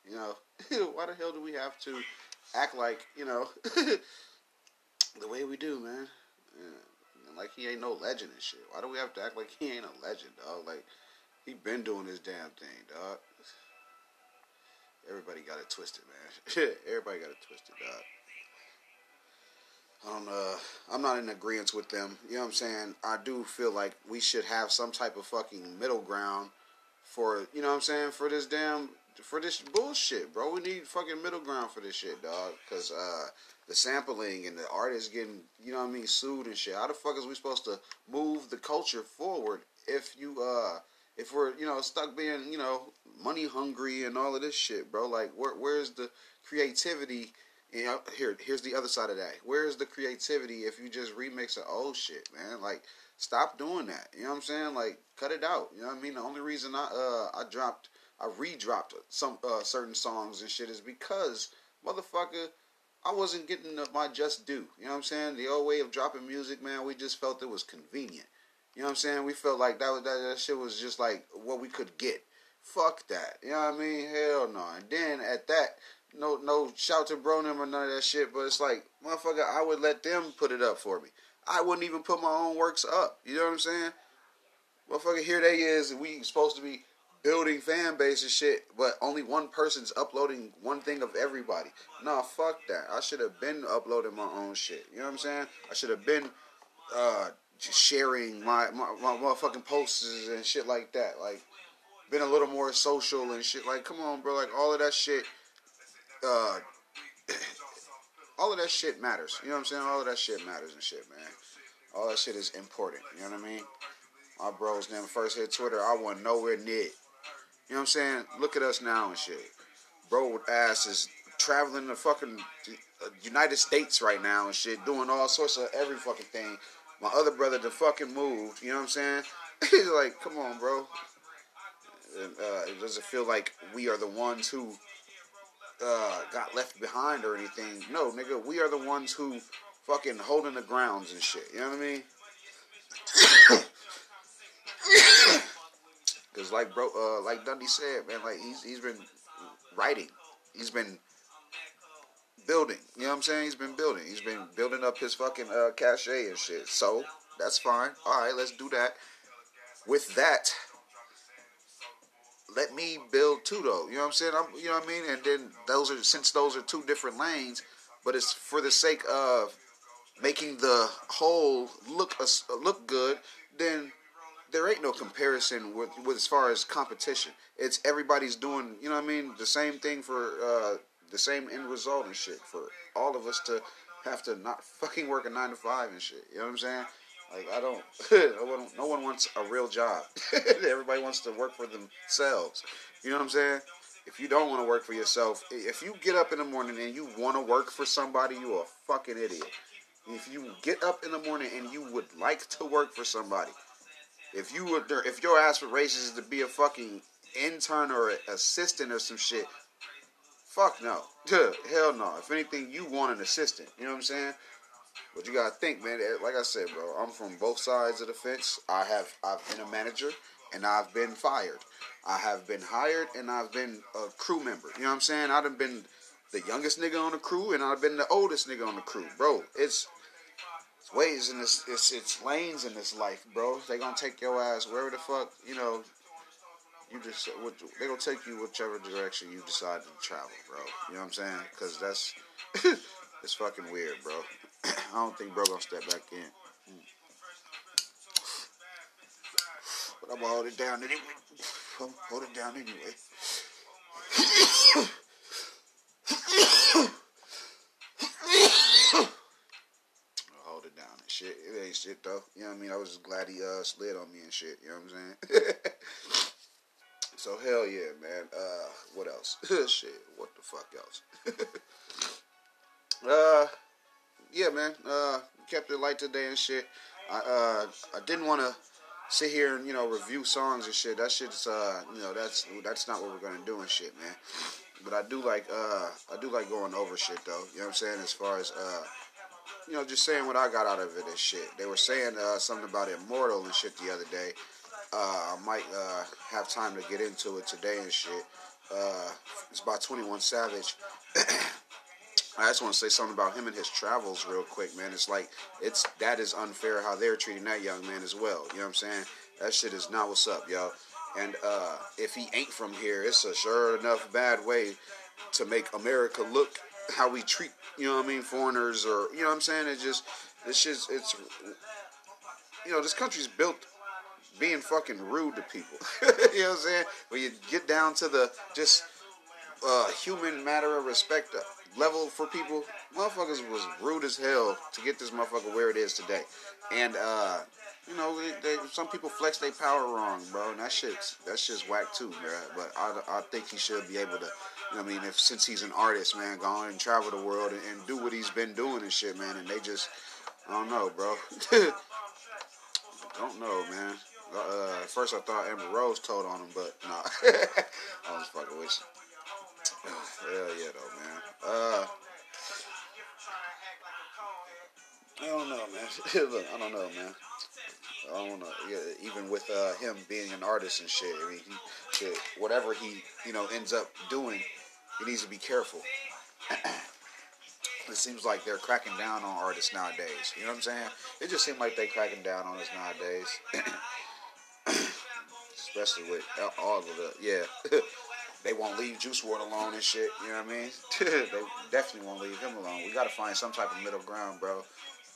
you know, <laughs> why the hell do we have to act like, you know, <laughs> the way we do, man? Yeah. Like he ain't no legend and shit. Why do we have to act like he ain't a legend, dog? Like he been doing his damn thing, dog. Everybody got it twisted, man. <laughs> Everybody got it twisted, dog. I don't uh I'm not in agreement with them. You know what I'm saying? I do feel like we should have some type of fucking middle ground for you know what I'm saying, for this damn for this bullshit, bro. We need fucking middle ground for this shit, dog. Cause uh, the sampling and the artists getting, you know what I mean, sued and shit. How the fuck is we supposed to move the culture forward if you uh if we're you know stuck being you know money hungry and all of this shit, bro? Like where where's the creativity? You know, here here's the other side of that. Where's the creativity if you just remix the old shit, man? Like stop doing that. You know what I'm saying? Like cut it out. You know what I mean? The only reason I uh I dropped I redropped some uh, certain songs and shit is because motherfucker, I wasn't getting my just due. You know what I'm saying? The old way of dropping music, man, we just felt it was convenient. You know what I'm saying? We felt like that was that, that shit was just like what we could get. Fuck that. You know what I mean? Hell no. And then at that, no no shout to Bronim or none of that shit, but it's like, motherfucker, I would let them put it up for me. I wouldn't even put my own works up. You know what I'm saying? Motherfucker, here they is, we supposed to be building fan base and shit, but only one person's uploading one thing of everybody. Nah, fuck that. I should have been uploading my own shit. You know what I'm saying? I should have been uh, sharing my, my, my motherfucking posts and shit like that. Like, been a little more social and shit. Like, come on, bro. Like, all of that shit. Uh, <coughs> all of that shit matters. You know what I'm saying? All of that shit matters and shit, man. All that shit is important. You know what I mean? My bros never first hit Twitter. I wasn't nowhere near. You know what I'm saying? Look at us now and shit. Bro ass is traveling the fucking uh, United States right now and shit, doing all sorts of every fucking thing. My other brother the fucking moved. You know what I'm saying? He's like, come on, bro. Uh, it doesn't feel like we are the ones who uh, got left behind or anything. No, nigga, we are the ones who fucking holding the grounds and shit. You know what I mean? Cause like bro, uh, like Dundee said, man, like he's he's been writing, he's been building. You know what I'm saying? He's been building. He's been building up his fucking uh, cachet and shit. So that's fine. All right, let's do that. With that, let me build too, though. You know what I'm saying? I'm, you know what I mean? And then those are since those are two different lanes, but it's for the sake of making the whole look uh, look good. Then there ain't no comparison with, with as far as competition. It's everybody's doing, you know what I mean, the same thing for uh, the same end result and shit. For all of us to have to not fucking work a nine to five and shit. You know what I'm saying? Like I don't, <laughs> no one, no one wants a real job. <laughs> Everybody wants to work for themselves. You know what I'm saying? If you don't want to work for yourself, if you get up in the morning and you want to work for somebody, you are a fucking idiot. if you get up in the morning and you would like to work for somebody, if you would, if your aspirations is to be a fucking intern or assistant or some shit, fuck no, <laughs> hell no. If anything, you want an assistant. You know what I'm saying? But you gotta think, man. Eh, like I said, bro, I'm from both sides of the fence. I have, I've been a manager and I've been fired. I have been hired and I've been a crew member. You know what I'm saying? I've been the youngest nigga on the crew and I've been the oldest nigga on the crew, bro. It's ways and this, it's it's lanes in this life, bro. They gonna take your ass wherever the fuck you know. You just they gonna take you whichever direction you decide to travel, bro. You know what I'm saying? Cause that's <laughs> it's fucking weird, bro. <clears throat> I don't think bro gonna step back in. But I'm gonna hold it down anyway. I'm hold it down anyway. <clears throat> hold it down and shit. It shit though. You know what I mean? I was just glad he uh slid on me and shit. You know what I'm saying? <laughs> so hell yeah, man. Uh, what else? <laughs> shit. What the fuck else? <laughs> uh, yeah, man. Uh, kept it light today and shit. I uh, I didn't want to sit here and you know review songs and shit. That shit's uh, you know that's that's not what we're gonna do and shit, man. But I do like uh, I do like going over shit though. You know what I'm saying? As far as uh, you know, just saying what I got out of it and shit. They were saying uh, something about Immortal and shit the other day. Uh, I might uh, have time to get into it today and shit. Uh, it's by 21 Savage. <clears throat> I just want to say something about him and his travels real quick, man. It's like it's that is unfair how they're treating that young man as well. You know what I'm saying? That shit is not what's up, yo. And uh, if he ain't from here, it's a sure enough bad way to make America look how we treat, you know what I mean, foreigners or you know what I'm saying? It's just this shit's it's you know, this country's built being fucking rude to people. <laughs> you know what I'm saying? When you get down to the just uh, human matter of respect level for people, motherfuckers was rude as hell to get this motherfucker where it is today. And uh, you know, they, they, some people flex their power wrong, bro, and that shit's that shit's whack too, man. But I, I think he should be able to. You know I mean, if since he's an artist, man, go on and travel the world and, and do what he's been doing and shit, man. And they just, I don't know, bro. <laughs> don't know, man. Uh, at first I thought Amber Rose told on him, but nah, <laughs> I was fucking with you. <sighs> Hell yeah, though, man. Uh, I don't know, man. <laughs> Look, I don't know, man. I don't know. Yeah, even with uh, him being an artist and shit, I mean, he, shit, whatever he you know ends up doing, he needs to be careful. <clears throat> it seems like they're cracking down on artists nowadays. You know what I'm saying? It just seems like they're cracking down on us nowadays. <clears throat> Especially with all of the yeah. <laughs> they won't leave Juice WRLD alone and shit. You know what I mean? <laughs> they definitely won't leave him alone. We got to find some type of middle ground, bro.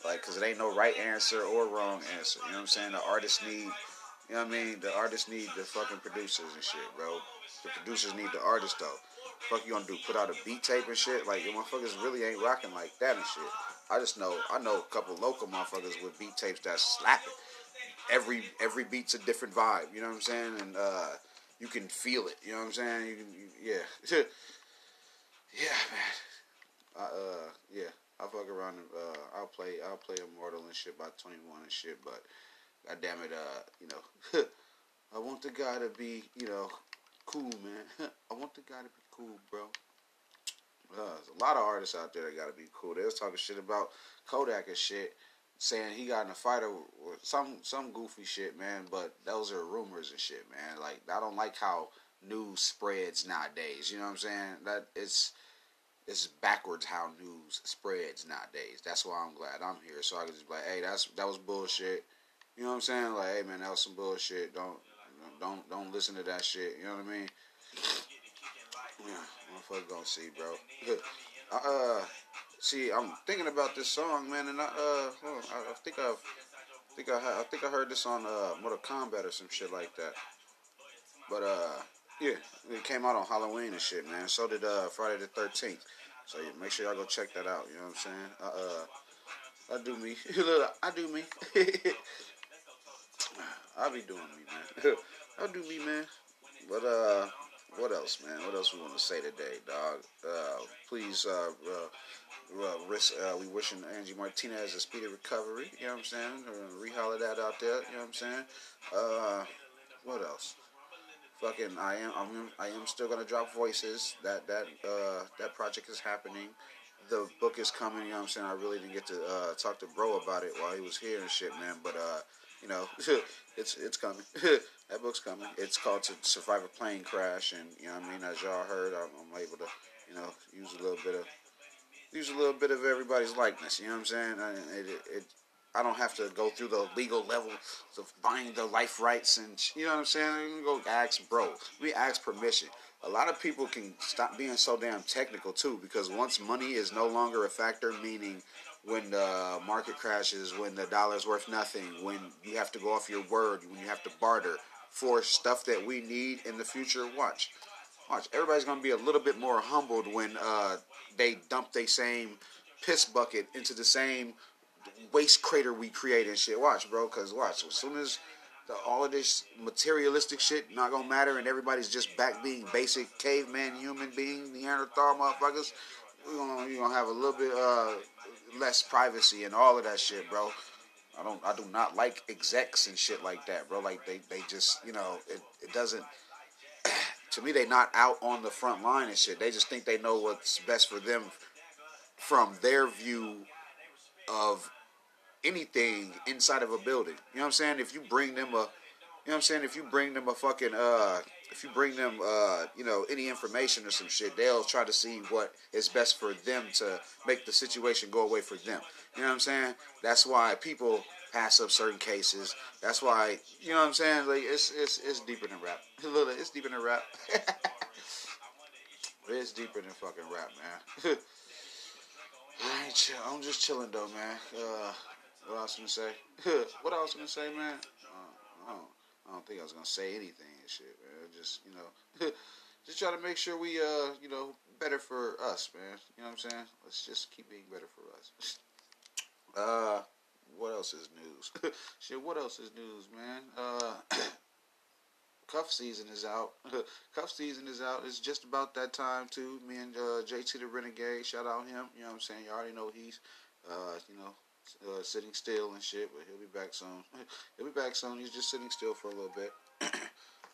Like, cause it ain't no right answer or wrong answer. You know what I'm saying? The artists need, you know what I mean? The artists need the fucking producers and shit, bro. The producers need the artists though. Fuck you gonna do? Put out a beat tape and shit? Like, your motherfuckers really ain't rocking like that and shit. I just know, I know a couple local motherfuckers with beat tapes that's slapping. Every every beat's a different vibe. You know what I'm saying? And uh, you can feel it. You know what I'm saying? You can, you, yeah, <laughs> yeah, man. uh, yeah. I fuck around and uh, I'll play I'll play Immortal and shit by 21 and shit, but god damn it, uh, you know, <laughs> I want the guy to be, you know, cool, man. <laughs> I want the guy to be cool, bro. Uh, there's a lot of artists out there that gotta be cool. They was talking shit about Kodak and shit, saying he got in a fight or some some goofy shit, man. But those are rumors and shit, man. Like I don't like how news spreads nowadays. You know what I'm saying? That it's it's backwards how news spreads nowadays. That's why I'm glad I'm here. So I can just be like, hey, that's that was bullshit. You know what I'm saying? Like, hey man, that was some bullshit. Don't don't don't listen to that shit. You know what I mean? Yeah, motherfucker gonna see, bro. <laughs> uh, see, I'm thinking about this song, man, and I uh, well, I, I think I've I think I, I think I heard this on uh Mortal Kombat or some shit like that. But uh, yeah, it came out on Halloween and shit, man. So did uh, Friday the Thirteenth. So yeah, make sure y'all go check that out. You know what I'm saying? Uh, uh I do me. <laughs> I do me. <laughs> I be doing me, man. <laughs> I do me, man. But uh, what else, man? What else we want to say today, dog? Uh, please, uh, uh, uh, risk, uh, we wishing Angie Martinez a speedy recovery. You know what I'm saying? Uh, reholler that out there. You know what I'm saying? Uh, what else? Fucking, I am, I'm, I am still gonna drop voices. That that uh, that project is happening. The book is coming. You know what I'm saying? I really didn't get to uh, talk to Bro about it while he was here and shit, man. But uh, you know, <laughs> it's it's coming. <laughs> that book's coming. It's called To Survive a Plane Crash, and you know, I mean, as y'all heard, I'm, I'm able to, you know, use a little bit of use a little bit of everybody's likeness. You know what I'm saying? I, it, it, I don't have to go through the legal level of buying the life rights and you know what I'm saying. Go ask bro. We ask permission. A lot of people can stop being so damn technical too because once money is no longer a factor, meaning when the market crashes, when the dollar's worth nothing, when you have to go off your word, when you have to barter for stuff that we need in the future. Watch, watch. Everybody's gonna be a little bit more humbled when uh, they dump the same piss bucket into the same waste crater we create and shit. Watch, bro, because watch. As soon as the, all of this materialistic shit not gonna matter and everybody's just back being basic caveman human being Neanderthal motherfuckers, we're gonna you gonna have a little bit uh less privacy and all of that shit, bro. I don't I do not like execs and shit like that, bro. Like they, they just you know, it, it doesn't <clears throat> to me they not out on the front line and shit. They just think they know what's best for them from their view of anything inside of a building. You know what I'm saying? If you bring them a you know what I'm saying? If you bring them a fucking uh if you bring them uh you know any information or some shit, they'll try to see what is best for them to make the situation go away for them. You know what I'm saying? That's why people pass up certain cases. That's why you know what I'm saying? Like it's it's it's deeper than rap. <laughs> It's deeper than rap. <laughs> it's deeper than fucking rap, man. <laughs> I. I'm just chilling though, man. Uh, what I was gonna say? <laughs> what I was gonna say, man? Uh, I don't. I don't think I was gonna say anything and shit, man. Just you know, <laughs> just try to make sure we uh, you know, better for us, man. You know what I'm saying? Let's just keep being better for us. <laughs> uh, what else is news? shit, what else is news, man? Uh, <coughs> cuff season is out. cuff season is out. It's just about that time too. Me and uh, JT the Renegade, shout out him. You know what I'm saying? You already know he's, uh, you know, uh, sitting still and shit, but he'll be back soon. <laughs> he'll be back soon. He's just sitting still for a little bit. <clears throat>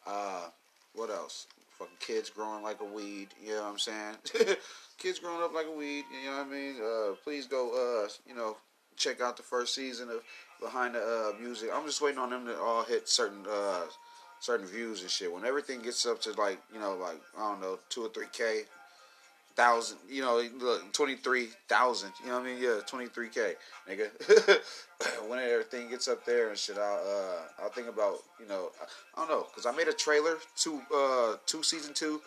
uh, what else? Fucking kids growing like a weed. You know what I'm saying? <laughs> kids growing up like a weed. You know what I mean? Uh, please go. Uh, you know, check out the first season of Behind the uh, Music. I'm just waiting on them to all hit certain uh, certain views and shit. When everything gets up to like you know like I don't know two or three k thousand, you know, look, twenty three thousand. You know what I mean? Yeah, twenty three k, nigga. <laughs> when everything gets up there and shit, I'll uh, I'll think about you know, I, don't know, cause I made a trailer to uh to season two,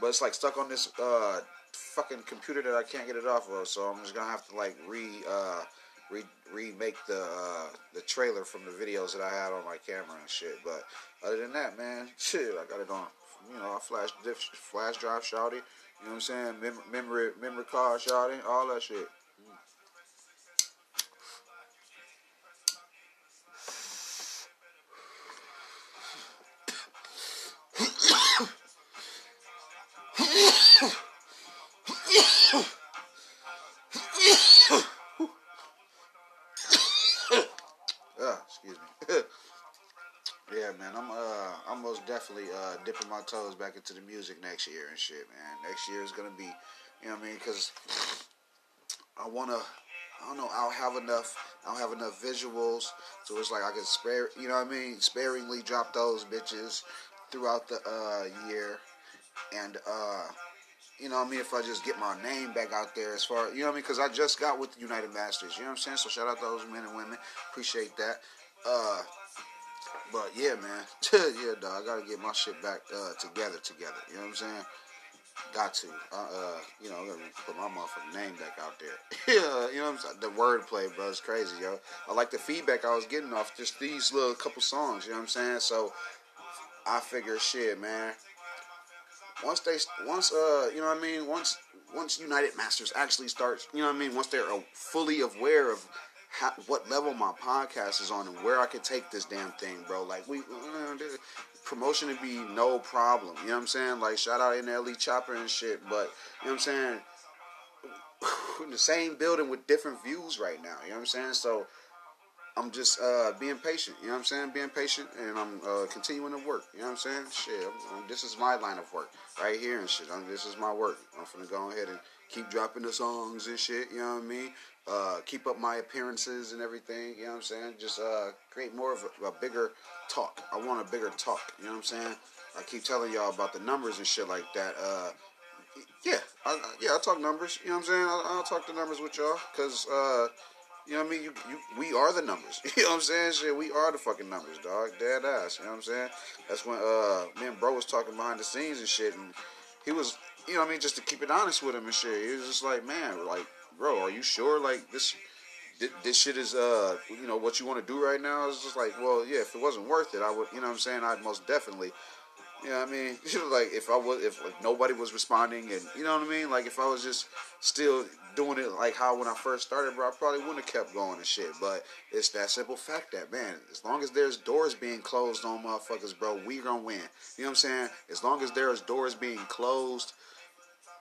but it's like stuck on this uh fucking computer that I can't get it off of, so I'm just gonna have to like re uh re remake the uh, the trailer from the videos that I had on my camera and shit. But other than that, man, shit, I got it on. You know, I flash flash drive, shouty. You know what I'm saying? Mem- memory, memory card, shouting, all that shit. Definitely uh, dipping my toes back into the music next year and shit, man. Next year is gonna be, you know what I mean? Because I wanna, I don't know, I'll have enough, I'll have enough visuals, so it's like I can spare, you know what I mean? Sparingly drop those bitches throughout the uh, year, and uh, you know what I mean? If I just get my name back out there as far, you know what I mean? Because I just got with UnitedMasters, you know what I'm saying? So shout out to those men and women, appreciate that. Uh, but yeah, man. <laughs> yeah, dog. I gotta get my shit back uh, together, together. You know what I'm saying? Got to. Uh, uh, you know, I'm gonna put my motherfucking name back out there. <laughs> yeah, you know what I'm saying? The wordplay, bro, is crazy, yo. I like the feedback I was getting off just these little couple songs. You know what I'm saying? So I figure, shit, man. Once they, once uh, you know what I mean? Once once UnitedMasters actually starts, you know what I mean? Once they're fully aware of how, what level my podcast is on and where I could take this damn thing, bro. Like we uh, promotion would be no problem. You know what I'm saying? Like shout out NLE Choppa and shit, but you know what I'm saying. in <sighs> the same building with different views right now. You know what I'm saying? So I'm just uh, being patient. You know what I'm saying? Being patient, and I'm uh, continuing to work. You know what I'm saying? Shit, I'm, I'm, this is my line of work right here and shit. I'm, this is my work. I'm gonna go ahead and keep dropping the songs and shit. You know what I mean? Uh, keep up my appearances and everything. You know what I'm saying? Just uh, create more of a, a, bigger talk. I want a bigger talk. You know what I'm saying? I keep telling y'all about the numbers and shit like that. Uh, yeah, I, yeah, I talk numbers. You know what I'm saying? I, will talk the numbers with y'all because, uh, you know what I mean? You, you, we are the numbers. <laughs> You know what I'm saying? Shit, we are the fucking numbers, dog. Dead ass. You know what I'm saying? That's when uh, me and bro was talking behind the scenes and shit, and he was, you know what I mean, just to keep it honest with him and shit. He was just like, man, like bro, are you sure? Like this, this shit is uh, you know, what you want to do right now? It's just like, well, yeah, if it wasn't worth it, I would, you know, what I'm saying, I'd most definitely. You know what I mean? <laughs> like if I was, if like, nobody was responding, and you know what I mean, like if I was just still doing it like how when I first started, bro, I probably wouldn't have kept going and shit. But it's that simple fact that man, as long as there's doors being closed on motherfuckers, bro, we gonna win. You know what I'm saying? As long as there's doors being closed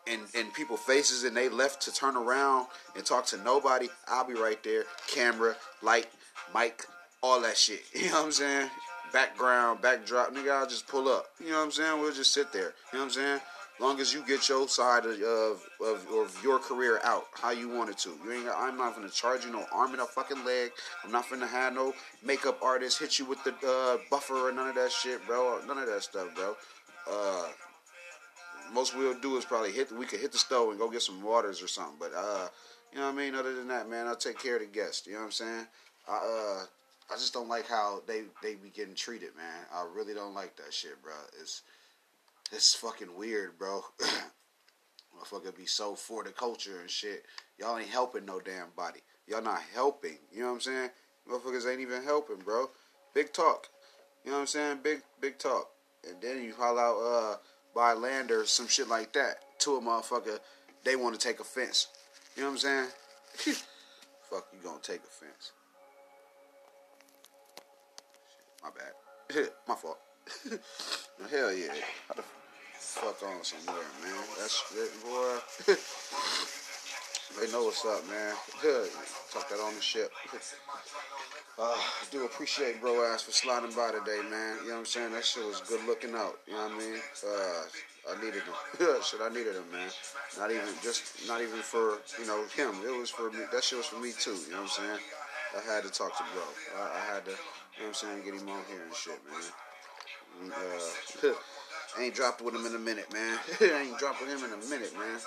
in, in people faces and they left to turn around and talk to nobody, I'll be right there. Camera, light, mic, all that shit. <laughs> You know what I'm saying? Background, backdrop, nigga, I'll just pull up. You know what I'm saying? We'll just sit there. You know what I'm saying? Long as you get your side of, of, of, of your career out how you want it to. You ain't. I'm not gonna charge you no arm and a fucking leg. I'm not gonna have no makeup artist hit you with the uh, buffer or none of that shit, bro. None of that stuff, bro. Uh, most we'll do is probably hit. We could hit the stove and go get some waters or something. But uh, you know what I mean. Other than that, man, I'll take care of the guests. You know what I'm saying? I uh, I just don't like how they they be getting treated, man. I really don't like that shit, bro. It's it's fucking weird, bro. <clears throat> Motherfucker be so for the culture and shit. Y'all ain't helping no damn body. Y'all not helping. You know what I'm saying? Motherfuckers ain't even helping, bro. Big talk. You know what I'm saying? Big big talk. And then you haul out uh by land or some shit like that to a motherfucker, they want to take offense. You know what I'm saying? <laughs> Fuck, you gonna take offense. My bad. <laughs> My fault. <laughs> Hell yeah. The fuck on somewhere, man? That's shit, boy. They know what's up, man. Good. Talk that on the ship. Uh, I do appreciate bro ass for sliding by today, man. You know what I'm saying? That shit was good looking out. You know what I mean? Uh, I needed him. <laughs> shit, I needed him, man. Not even just, not even for you know him. It was for me. That shit was for me too. You know what I'm saying? I had to talk to bro. I, I had to, you know what I'm saying, get him on here and shit, man. uh, <laughs> ain't dropped with him in a minute, man. <laughs> Ain't dropped with him in a minute, man.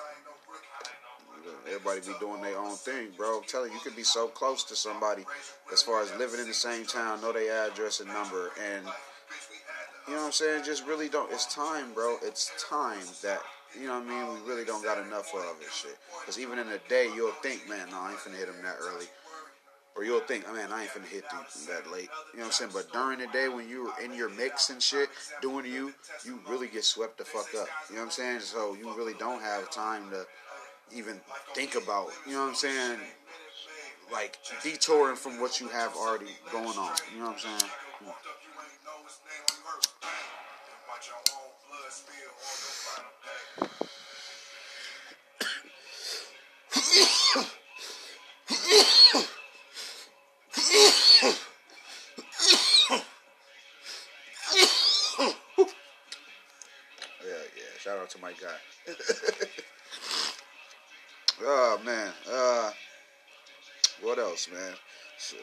Everybody be doing their own thing, bro. I'm telling you, you could be so close to somebody as far as living in the same town, know their address and number, and you know what I'm saying? Just really don't. It's time, bro. It's time that you know what I mean. We really don't got enough of this shit. Because even in the day, you'll think, man, no, I ain't finna hit him that early. Or you'll think, oh, man, I ain't finna hit them that late. You know what I'm saying? But during the day when you're in your mix and shit, doing you, you really get swept the fuck up. You know what I'm saying? So you really don't have time to even think about, you know what I'm saying? Like detouring from what you have already going on. You know what I'm saying? yeah,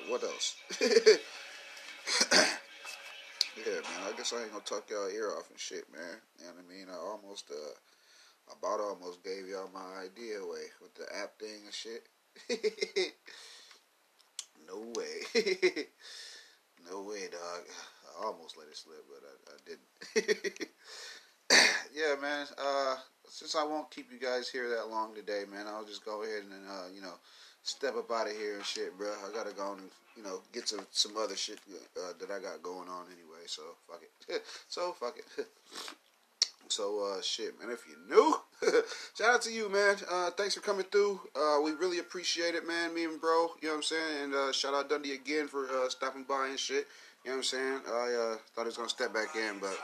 what else? <coughs> yeah, man. I guess I ain't gonna talk y'all ear off and shit, man. You know what I mean? I almost, uh, I about almost gave y'all my idea away with the app thing and shit. <laughs> no way. <laughs> no way, dog. I almost let it slip, but I, I didn't. <laughs> yeah, man. Uh, since I won't keep you guys here that long today, man, I'll just go ahead and uh, you know step up out of here and shit, bro. I gotta go and you know get to some other shit uh, that I got going on anyway. So fuck it. <laughs> so fuck it. <laughs> so uh, shit, man. If you're new, <laughs> shout out to you, man. Uh, thanks for coming through. Uh, we really appreciate it, man. Me and bro, you know what I'm saying. And uh, shout out Dundee again for uh, stopping by and shit. You know what I'm saying? I thought he was gonna step back in, but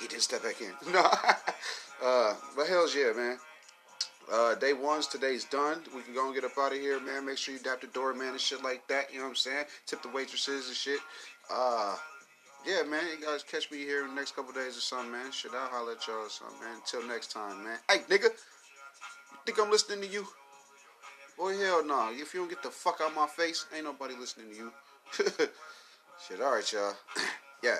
he didn't step back in. No, but hell's yeah, man. Uh, day one's today's done. We can go and get up out of here, man. Make sure you dap the doorman and shit like that. You know what I'm saying? Tip the waitresses and shit. Uh, yeah, man. You guys catch me here in the next couple days or something, man. Shit, I'll holler at y'all or something, man. Until next time, man. Hey, nigga. You think I'm listening to you? Boy, hell no. If you don't get the fuck out of my face, ain't nobody listening to you. <laughs> Shit, alright, y'all. <clears throat> yeah.